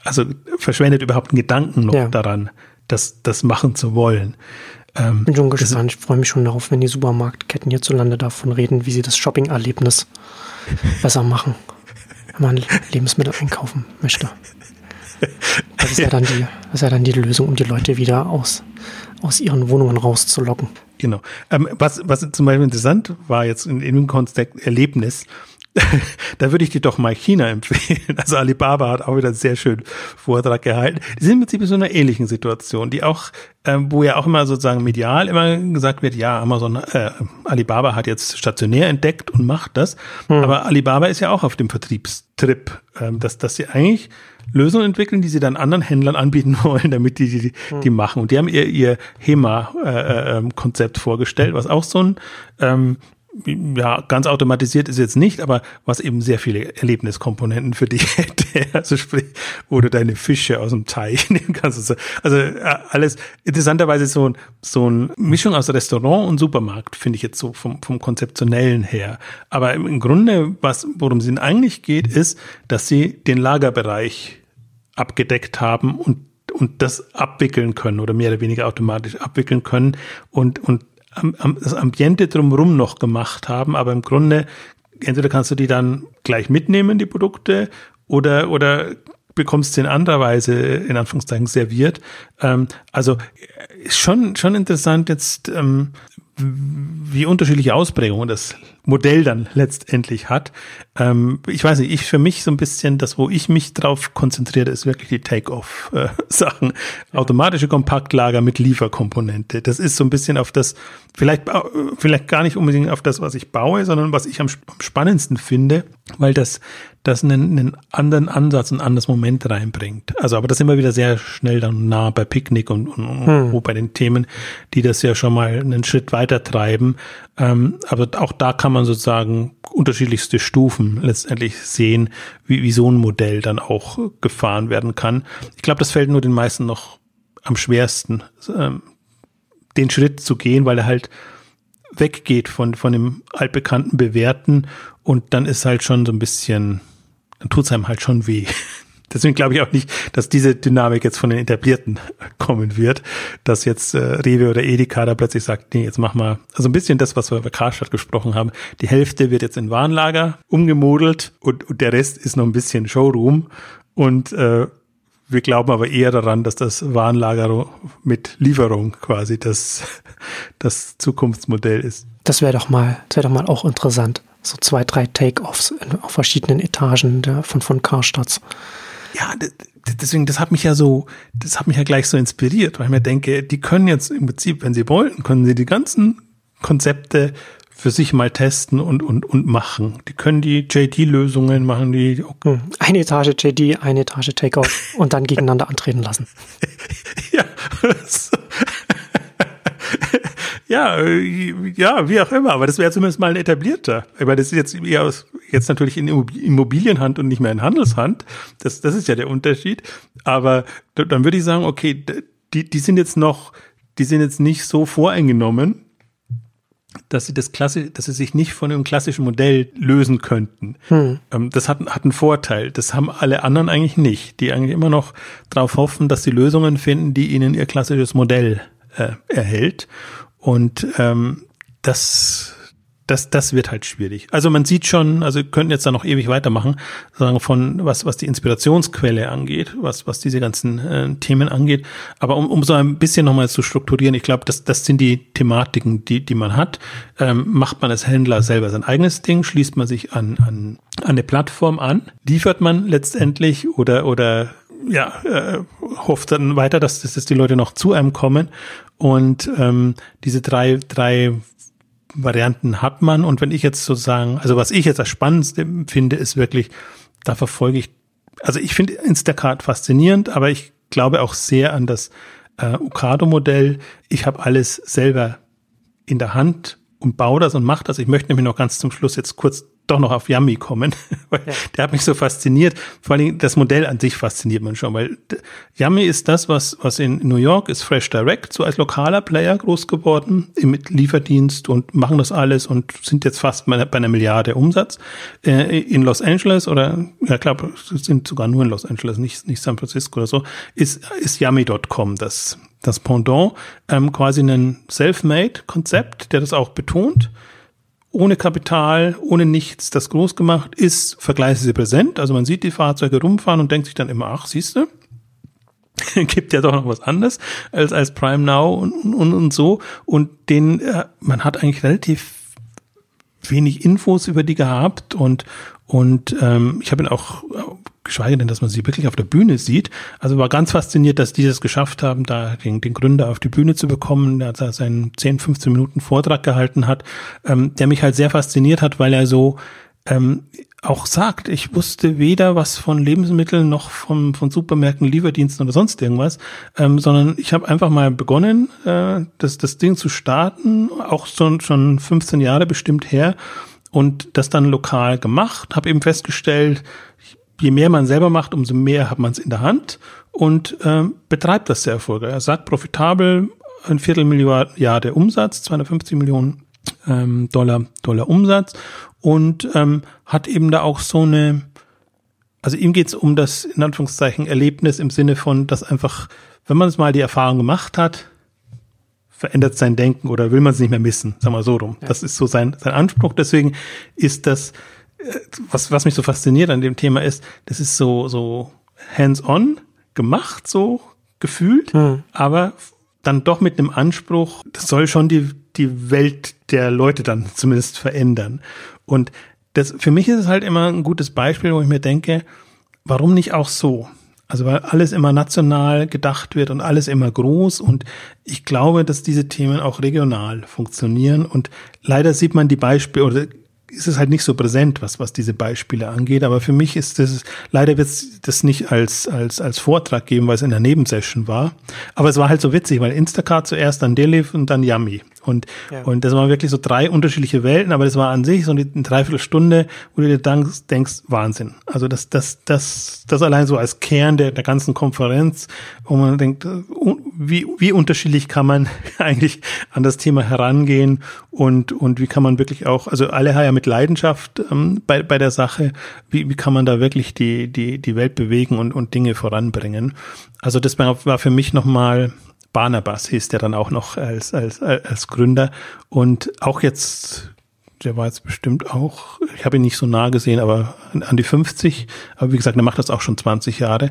also verschwendet überhaupt einen Gedanken noch ja. daran, das, das machen zu wollen. Ähm, Bin schon gespannt. Ich freue mich schon darauf, wenn die Supermarktketten hierzulande davon reden, wie sie das Shopping-Erlebnis besser machen, wenn man Lebensmittel einkaufen möchte. Das ist ja dann die, das ist ja dann die Lösung, um die Leute wieder aus, aus ihren Wohnungen rauszulocken. Genau. Ähm, was, was zum Beispiel interessant war jetzt in, dem Kontext Erlebnis, da würde ich dir doch mal China empfehlen. Also Alibaba hat auch wieder einen sehr schönen Vortrag gehalten. Die sind im Prinzip in so einer ähnlichen Situation, die auch, ähm, wo ja auch immer sozusagen medial immer gesagt wird, ja, Amazon, äh, Alibaba hat jetzt stationär entdeckt und macht das. Hm. Aber Alibaba ist ja auch auf dem Vertriebstrip, ähm, dass, dass sie eigentlich Lösungen entwickeln, die sie dann anderen Händlern anbieten wollen, damit die die, die hm. machen. Und die haben ihr, ihr HEMA-Konzept äh, äh, vorgestellt, was auch so ein ähm, ja, ganz automatisiert ist jetzt nicht, aber was eben sehr viele Erlebniskomponenten für dich hätte. Also sprich, wo du deine Fische aus dem Teich nehmen kannst. Also äh, alles interessanterweise so, ein so eine Mischung aus Restaurant und Supermarkt, finde ich jetzt so vom, vom Konzeptionellen her. Aber im Grunde, was, worum es ihnen eigentlich geht, ist, dass sie den Lagerbereich abgedeckt haben und und das abwickeln können oder mehr oder weniger automatisch abwickeln können und, und das Ambiente drumherum noch gemacht haben, aber im Grunde entweder kannst du die dann gleich mitnehmen, die Produkte, oder, oder bekommst sie in anderer Weise, in Anführungszeichen, serviert. Ähm, also ist schon, schon interessant jetzt, ähm, wie unterschiedliche Ausprägungen das Modell dann letztendlich hat. Ähm, ich weiß nicht, ich für mich so ein bisschen, das, wo ich mich drauf konzentriere, ist wirklich die Take-off-Sachen. Äh, Automatische Kompaktlager mit Lieferkomponente. Das ist so ein bisschen auf das, vielleicht, vielleicht gar nicht unbedingt auf das, was ich baue, sondern was ich am, am spannendsten finde, weil das das einen, einen anderen Ansatz, ein anderes Moment reinbringt. Also, aber das sind wir wieder sehr schnell dann nah bei Picknick und, und hm. bei den Themen, die das ja schon mal einen Schritt weiter treiben. Ähm, aber auch da kann man sozusagen unterschiedlichste Stufen letztendlich sehen, wie, wie so ein Modell dann auch gefahren werden kann. Ich glaube, das fällt nur den meisten noch am schwersten, ähm, den Schritt zu gehen, weil er halt weggeht von, von dem altbekannten Bewährten und dann ist halt schon so ein bisschen, dann tut es einem halt schon weh. Deswegen glaube ich auch nicht, dass diese Dynamik jetzt von den Etablierten kommen wird, dass jetzt äh, Rewe oder Edeka da plötzlich sagt, nee, jetzt mach mal, also ein bisschen das, was wir bei Karstadt gesprochen haben. Die Hälfte wird jetzt in Warenlager umgemodelt und, und der Rest ist noch ein bisschen Showroom und äh, wir glauben aber eher daran, dass das Warenlager mit Lieferung quasi das, das Zukunftsmodell ist. Das wäre doch mal, das wäre doch mal auch interessant. So zwei, drei Take-Offs auf verschiedenen Etagen der, von, von Karstadts. Ja, deswegen, das hat mich ja so, das hat mich ja gleich so inspiriert, weil ich mir denke, die können jetzt im Prinzip, wenn sie wollen, können sie die ganzen Konzepte für sich mal testen und, und, und machen. Die können die JD-Lösungen machen, die. Hm. Eine Etage JD, eine Etage Takeoff und dann gegeneinander antreten lassen. ja. ja, ja, wie auch immer, aber das wäre zumindest mal ein etablierter. Aber das ist jetzt eher aus, jetzt natürlich in Immobilienhand und nicht mehr in Handelshand. Das, das ist ja der Unterschied. Aber dann würde ich sagen, okay, die, die sind jetzt noch, die sind jetzt nicht so voreingenommen, dass sie das Klasse, dass sie sich nicht von dem klassischen Modell lösen könnten. Hm. Ähm, das hat, hat einen Vorteil. Das haben alle anderen eigentlich nicht, die eigentlich immer noch darauf hoffen, dass sie Lösungen finden, die ihnen ihr klassisches Modell äh, erhält. Und ähm, das das, das wird halt schwierig. Also man sieht schon, also wir könnten jetzt da noch ewig weitermachen, sagen von was, was die Inspirationsquelle angeht, was, was diese ganzen äh, Themen angeht. Aber um, um so ein bisschen nochmal zu strukturieren, ich glaube, das, das sind die Thematiken, die, die man hat. Ähm, macht man als Händler selber sein eigenes Ding, schließt man sich an, an, an eine Plattform an, liefert man letztendlich oder, oder ja, äh, hofft dann weiter, dass, dass die Leute noch zu einem kommen. Und ähm, diese drei, drei Varianten hat man. Und wenn ich jetzt sozusagen, also was ich jetzt das Spannendste finde, ist wirklich, da verfolge ich, also ich finde Instacart faszinierend, aber ich glaube auch sehr an das äh, Ocado-Modell. Ich habe alles selber in der Hand und baue das und mache das. Ich möchte nämlich noch ganz zum Schluss jetzt kurz doch noch auf Yummy kommen, weil ja. der hat mich so fasziniert. Vor allem das Modell an sich fasziniert man schon, weil Yummy ist das, was, was in New York ist Fresh Direct, so als lokaler Player groß geworden, mit Lieferdienst und machen das alles und sind jetzt fast bei, einer Milliarde Umsatz. Äh, in Los Angeles oder, ja klar, sind sogar nur in Los Angeles, nicht, nicht San Francisco oder so, ist, ist Yummy.com das, das Pendant, ähm, quasi ein Self-Made-Konzept, der das auch betont ohne Kapital, ohne nichts, das groß gemacht ist, vergleichsweise präsent. Also man sieht die Fahrzeuge rumfahren und denkt sich dann immer, ach, siehst du, gibt ja doch noch was anderes als als Prime Now und, und, und so. Und den, äh, man hat eigentlich relativ wenig Infos über die gehabt und und ähm, ich habe ihn auch geschweige denn, dass man sie wirklich auf der Bühne sieht. Also war ganz fasziniert, dass die es geschafft haben, da den, den Gründer auf die Bühne zu bekommen, der da seinen 10, 15 Minuten Vortrag gehalten hat, ähm, der mich halt sehr fasziniert hat, weil er so ähm, auch sagt, ich wusste weder was von Lebensmitteln noch von, von Supermärkten, Lieferdiensten oder sonst irgendwas, ähm, sondern ich habe einfach mal begonnen, äh, das, das Ding zu starten, auch schon, schon 15 Jahre bestimmt her und das dann lokal gemacht, habe eben festgestellt, je mehr man selber macht, umso mehr hat man es in der Hand und äh, betreibt das sehr erfolgreich. Er sagt profitabel, ein Viertelmilliarde Umsatz, 250 Millionen ähm, Dollar, Dollar Umsatz und ähm, hat eben da auch so eine, also ihm geht's um das, in Anführungszeichen, Erlebnis im Sinne von, dass einfach, wenn man es mal die Erfahrung gemacht hat, verändert sein Denken oder will man es nicht mehr missen, sagen wir so rum. Ja. Das ist so sein, sein Anspruch. Deswegen ist das was, was mich so fasziniert an dem Thema ist, das ist so, so hands-on gemacht, so gefühlt, hm. aber dann doch mit einem Anspruch, das soll schon die, die Welt der Leute dann zumindest verändern. Und das, für mich ist es halt immer ein gutes Beispiel, wo ich mir denke, warum nicht auch so? Also weil alles immer national gedacht wird und alles immer groß und ich glaube, dass diese Themen auch regional funktionieren und leider sieht man die Beispiele oder ist es halt nicht so präsent, was, was diese Beispiele angeht. Aber für mich ist das, leider wird es das nicht als, als, als Vortrag geben, weil es in der Nebensession war. Aber es war halt so witzig, weil Instacart zuerst, dann Deliv und dann Yummy. Und, ja. und das waren wirklich so drei unterschiedliche Welten, aber das war an sich so eine Dreiviertelstunde, wo du dir denkst, denkst Wahnsinn. Also das, das, das, das allein so als Kern der, der ganzen Konferenz, wo man denkt, wie, wie unterschiedlich kann man eigentlich an das Thema herangehen und, und wie kann man wirklich auch, also alle haben ja mit Leidenschaft ähm, bei, bei der Sache, wie, wie kann man da wirklich die, die, die Welt bewegen und, und Dinge voranbringen. Also das war, war für mich nochmal Barnabas hieß der dann auch noch als, als, als Gründer. Und auch jetzt, der war jetzt bestimmt auch, ich habe ihn nicht so nah gesehen, aber an die 50. Aber wie gesagt, der macht das auch schon 20 Jahre.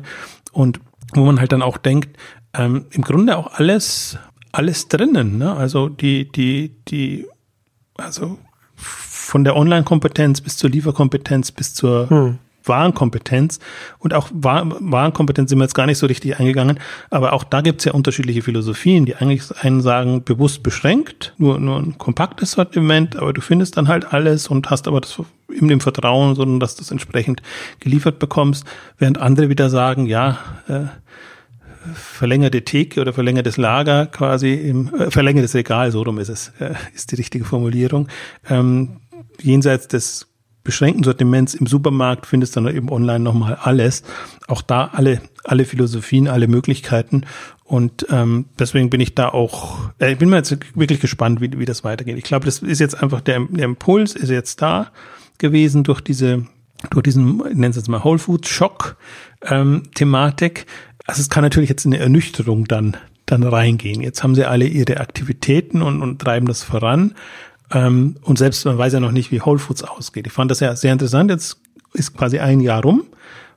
Und wo man halt dann auch denkt, ähm, im Grunde auch alles, alles drinnen. Ne? Also die, die, die, also von der Online-Kompetenz bis zur Lieferkompetenz bis zur hm. Warenkompetenz und auch Warenkompetenz sind wir jetzt gar nicht so richtig eingegangen, aber auch da gibt es ja unterschiedliche Philosophien, die eigentlich einen sagen, bewusst beschränkt, nur, nur ein kompaktes Sortiment, aber du findest dann halt alles und hast aber das in dem Vertrauen, sondern dass du das entsprechend geliefert bekommst, während andere wieder sagen, ja, äh, verlängerte Theke oder verlängertes Lager quasi im äh, verlängertes Regal, so rum ist es, äh, ist die richtige Formulierung. Ähm, jenseits des beschränkten Sortiments im Supermarkt findest du dann eben online nochmal alles. Auch da alle, alle Philosophien, alle Möglichkeiten. Und ähm, deswegen bin ich da auch, äh, ich bin mal jetzt wirklich gespannt, wie, wie das weitergeht. Ich glaube, das ist jetzt einfach der, der Impuls ist jetzt da gewesen durch diese, durch diesen, nennen es jetzt mal Whole Foods Schock ähm, Thematik. Also es kann natürlich jetzt eine Ernüchterung dann dann reingehen. Jetzt haben sie alle ihre Aktivitäten und, und treiben das voran. Ähm, und selbst man weiß ja noch nicht, wie Whole Foods ausgeht. Ich fand das ja sehr interessant. Jetzt ist quasi ein Jahr rum.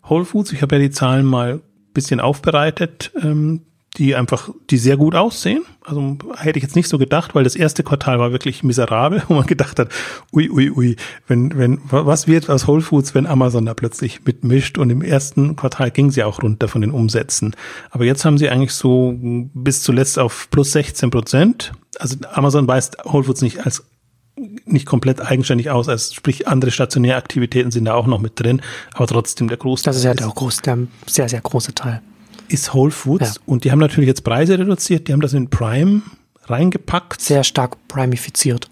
Whole Foods, ich habe ja die Zahlen mal bisschen aufbereitet, ähm, die einfach, die sehr gut aussehen. Also hätte ich jetzt nicht so gedacht, weil das erste Quartal war wirklich miserabel, wo man gedacht hat, ui, ui, ui, wenn, wenn, was wird aus Whole Foods, wenn Amazon da plötzlich mitmischt? Und im ersten Quartal ging sie auch runter von den Umsätzen. Aber jetzt haben sie eigentlich so bis zuletzt auf plus 16 Prozent. Also Amazon weist Whole Foods nicht als nicht komplett eigenständig aus, als sprich andere stationäre Aktivitäten sind da auch noch mit drin, aber trotzdem der Großteil. Das ist ja der, groß, der sehr, sehr große Teil. Ist Whole Foods ja. und die haben natürlich jetzt Preise reduziert, die haben das in Prime reingepackt. Sehr stark primifiziert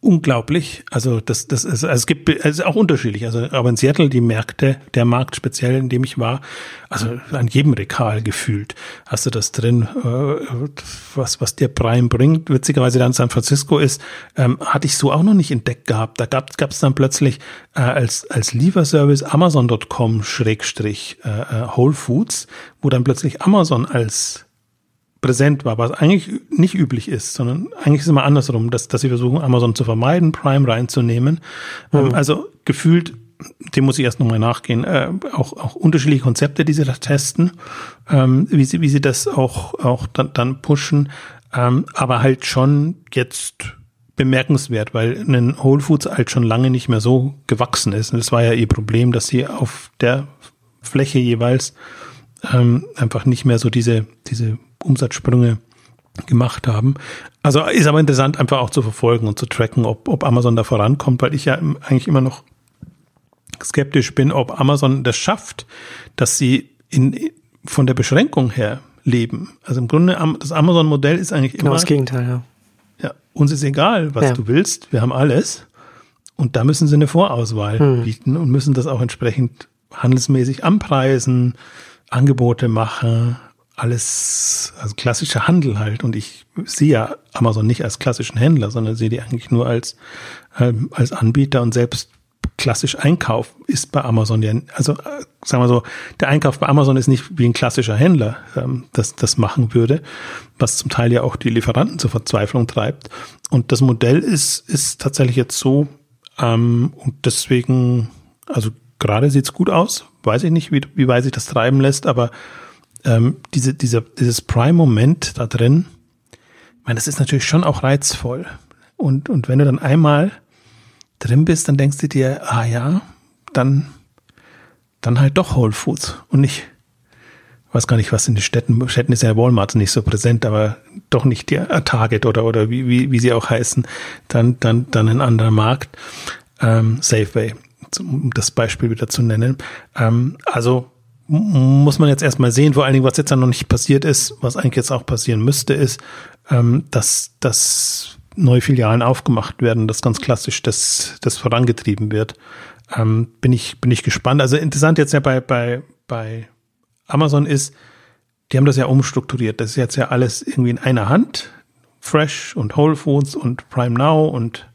unglaublich. Also das, das ist, also es gibt es ist auch unterschiedlich. Also aber in Seattle die Märkte, der Markt speziell, in dem ich war, also an jedem Rekal gefühlt hast du das drin, äh, was was der Prime bringt. Witzigerweise dann San Francisco ist, ähm, hatte ich so auch noch nicht entdeckt gehabt. Da gab es dann plötzlich äh, als als Lieferservice Amazon.com Schrägstrich äh, äh, Whole Foods, wo dann plötzlich Amazon als präsent war, was eigentlich nicht üblich ist, sondern eigentlich ist es immer andersrum, dass, dass sie versuchen, Amazon zu vermeiden, Prime reinzunehmen. Ähm, mhm. also gefühlt, dem muss ich erst nochmal nachgehen, äh, auch, auch unterschiedliche Konzepte, die sie da testen, ähm, wie, sie, wie sie das auch, auch dann, dann pushen, ähm, aber halt schon jetzt bemerkenswert, weil ein Whole Foods halt schon lange nicht mehr so gewachsen ist. Und das war ja ihr Problem, dass sie auf der Fläche jeweils ähm, einfach nicht mehr so diese, diese Umsatzsprünge gemacht haben. Also ist aber interessant, einfach auch zu verfolgen und zu tracken, ob, ob Amazon da vorankommt, weil ich ja eigentlich immer noch skeptisch bin, ob Amazon das schafft, dass sie in, von der Beschränkung her leben. Also im Grunde, das Amazon-Modell ist eigentlich genau immer. Genau das Gegenteil, ja. Ja, uns ist egal, was ja. du willst. Wir haben alles. Und da müssen sie eine Vorauswahl hm. bieten und müssen das auch entsprechend handelsmäßig anpreisen, Angebote machen, alles, also klassischer Handel halt. Und ich sehe ja Amazon nicht als klassischen Händler, sondern sehe die eigentlich nur als, äh, als Anbieter und selbst klassisch Einkauf ist bei Amazon ja, also äh, sagen wir so, der Einkauf bei Amazon ist nicht wie ein klassischer Händler ähm, das, das machen würde, was zum Teil ja auch die Lieferanten zur Verzweiflung treibt. Und das Modell ist, ist tatsächlich jetzt so, ähm, und deswegen, also gerade sieht's gut aus, weiß ich nicht, wie, wie weit sich das treiben lässt, aber ähm, diese, dieser, dieses Prime-Moment da drin, ich meine, das ist natürlich schon auch reizvoll. Und, und wenn du dann einmal drin bist, dann denkst du dir, ah ja, dann, dann halt doch Whole Foods und nicht, weiß gar nicht, was in den Städten, Städten ist ja Walmart nicht so präsent, aber doch nicht die Target oder, oder wie, wie, wie sie auch heißen, dann, dann, dann ein anderer Markt, ähm, Safeway, um das Beispiel wieder zu nennen. Ähm, also muss man jetzt erstmal sehen, vor allen Dingen, was jetzt dann noch nicht passiert ist, was eigentlich jetzt auch passieren müsste, ist, ähm, dass, dass neue Filialen aufgemacht werden, dass ganz klassisch das, das vorangetrieben wird. Ähm, bin ich, bin ich gespannt. Also interessant jetzt ja bei, bei, bei Amazon ist, die haben das ja umstrukturiert. Das ist jetzt ja alles irgendwie in einer Hand. Fresh und Whole Foods und Prime Now und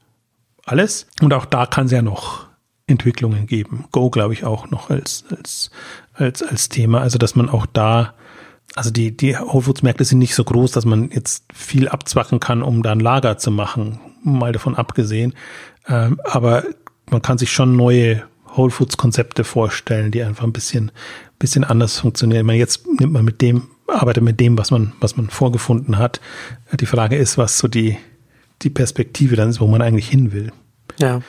alles. Und auch da kann es ja noch Entwicklungen geben. Go, glaube ich, auch noch als, als, als, als Thema. Also, dass man auch da, also die, die Whole Foods Märkte sind nicht so groß, dass man jetzt viel abzwacken kann, um da ein Lager zu machen. Mal davon abgesehen. Ähm, aber man kann sich schon neue Whole Foods Konzepte vorstellen, die einfach ein bisschen, bisschen anders funktionieren. Ich meine, jetzt nimmt man mit dem, arbeitet mit dem, was man, was man vorgefunden hat. Die Frage ist, was so die, die Perspektive dann ist, wo man eigentlich hin will. Ja.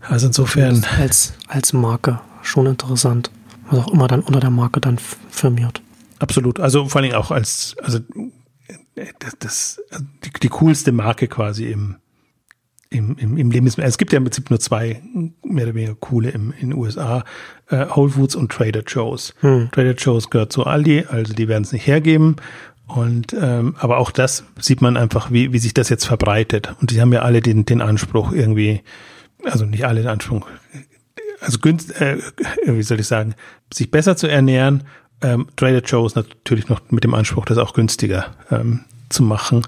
Also insofern. Als, als Marke schon interessant. Was auch immer dann unter der Marke dann firmiert. Absolut. Also vor allen Dingen auch als, also das, das die, die coolste Marke quasi im, im, im, im Lebensmittel. Es gibt ja im Prinzip nur zwei mehr oder weniger coole im, in den USA, äh, Whole Foods und Trader Joe's. Hm. Trader Joe's gehört zu Aldi, also die werden es nicht hergeben. Und ähm, aber auch das sieht man einfach, wie, wie sich das jetzt verbreitet. Und die haben ja alle den, den Anspruch irgendwie, also nicht alle den Anspruch, also günst, äh, wie soll ich sagen, sich besser zu ernähren. Ähm, Trader Joe's natürlich noch mit dem Anspruch, das auch günstiger ähm, zu machen.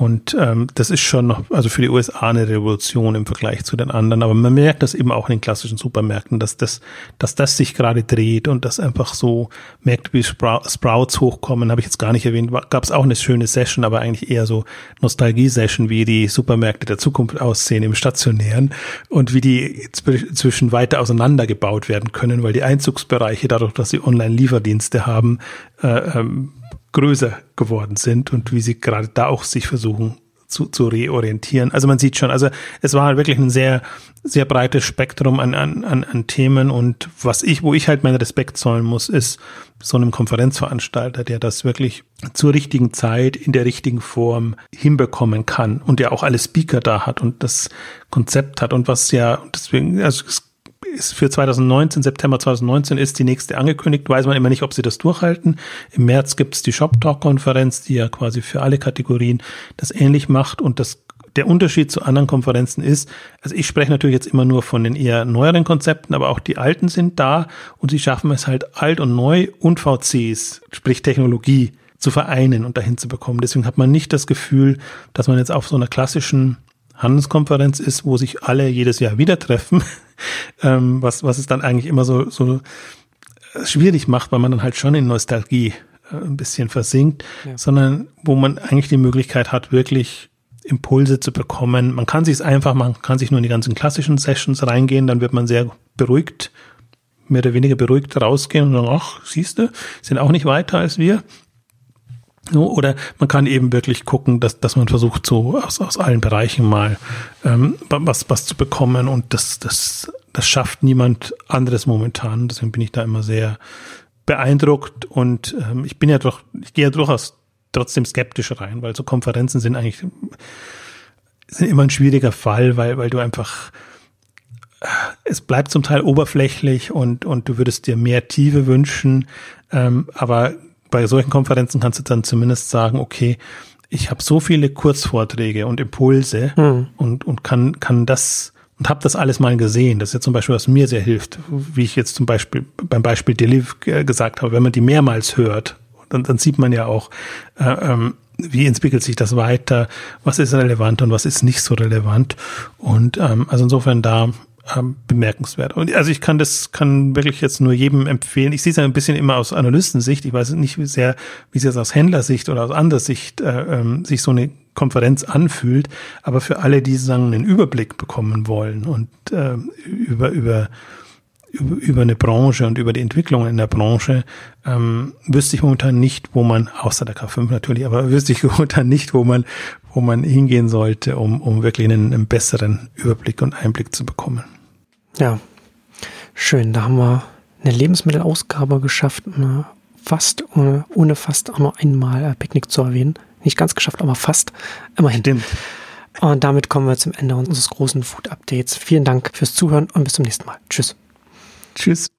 Und ähm, das ist schon noch, also für die USA eine Revolution im Vergleich zu den anderen. Aber man merkt das eben auch in den klassischen Supermärkten, dass das, dass das sich gerade dreht und dass einfach so Märkte wie Sprouts hochkommen, habe ich jetzt gar nicht erwähnt. Gab es auch eine schöne Session, aber eigentlich eher so Nostalgie-Session, wie die Supermärkte der Zukunft aussehen im Stationären und wie die zwischen weiter auseinandergebaut werden können, weil die Einzugsbereiche dadurch, dass sie Online-Lieferdienste haben, äh, ähm, größer geworden sind und wie sie gerade da auch sich versuchen zu, zu reorientieren. Also man sieht schon, also es war wirklich ein sehr, sehr breites Spektrum an, an, an, an Themen und was ich, wo ich halt meinen Respekt zollen muss, ist so einem Konferenzveranstalter, der das wirklich zur richtigen Zeit in der richtigen Form hinbekommen kann und der auch alle Speaker da hat und das Konzept hat und was ja, deswegen, also es ist für 2019, September 2019 ist die nächste angekündigt. Weiß man immer nicht, ob sie das durchhalten. Im März gibt es die Shop Talk Konferenz, die ja quasi für alle Kategorien das ähnlich macht und das der Unterschied zu anderen Konferenzen ist, also ich spreche natürlich jetzt immer nur von den eher neueren Konzepten, aber auch die alten sind da und sie schaffen es halt alt und neu und VCs, sprich Technologie, zu vereinen und dahin zu bekommen. Deswegen hat man nicht das Gefühl, dass man jetzt auf so einer klassischen Handelskonferenz ist, wo sich alle jedes Jahr wieder treffen, ähm, was, was es dann eigentlich immer so, so schwierig macht, weil man dann halt schon in Nostalgie äh, ein bisschen versinkt, ja. sondern wo man eigentlich die Möglichkeit hat, wirklich Impulse zu bekommen. Man kann sich es einfach, man kann sich nur in die ganzen klassischen Sessions reingehen, dann wird man sehr beruhigt, mehr oder weniger beruhigt rausgehen und sagen, ach, siehst du, sind auch nicht weiter als wir. Oder man kann eben wirklich gucken, dass, dass man versucht, so aus, aus allen Bereichen mal ähm, was, was zu bekommen. Und das, das, das schafft niemand anderes momentan. Deswegen bin ich da immer sehr beeindruckt. Und ähm, ich bin ja doch, ich gehe ja durchaus trotzdem skeptisch rein, weil so Konferenzen sind eigentlich sind immer ein schwieriger Fall, weil, weil du einfach es bleibt zum Teil oberflächlich und, und du würdest dir mehr Tiefe wünschen. Ähm, aber bei solchen Konferenzen kannst du dann zumindest sagen, okay, ich habe so viele Kurzvorträge und Impulse mhm. und, und kann, kann das und habe das alles mal gesehen. Das ist ja zum Beispiel, was mir sehr hilft, wie ich jetzt zum Beispiel beim Beispiel Deliv gesagt habe, wenn man die mehrmals hört, dann, dann sieht man ja auch, äh, ähm, wie entwickelt sich das weiter, was ist relevant und was ist nicht so relevant. Und ähm, also insofern da ähm, bemerkenswert. Und also ich kann das, kann wirklich jetzt nur jedem empfehlen. Ich sehe es ein bisschen immer aus Analystensicht. Ich weiß nicht wie sehr, wie es jetzt aus Händlersicht oder aus anderer Sicht äh, ähm, sich so eine Konferenz anfühlt. Aber für alle, die sagen, einen Überblick bekommen wollen und äh, über, über über, eine Branche und über die Entwicklungen in der Branche ähm, wüsste ich momentan nicht, wo man, außer der K5 natürlich, aber wüsste ich momentan nicht, wo man, wo man hingehen sollte, um, um wirklich einen, einen besseren Überblick und Einblick zu bekommen. Ja, schön. Da haben wir eine Lebensmittelausgabe geschafft, fast, ohne, ohne fast auch nur einmal Picknick zu erwähnen. Nicht ganz geschafft, aber fast. Immerhin. Stimmt. Und damit kommen wir zum Ende unseres großen Food Updates. Vielen Dank fürs Zuhören und bis zum nächsten Mal. Tschüss. Tschüss.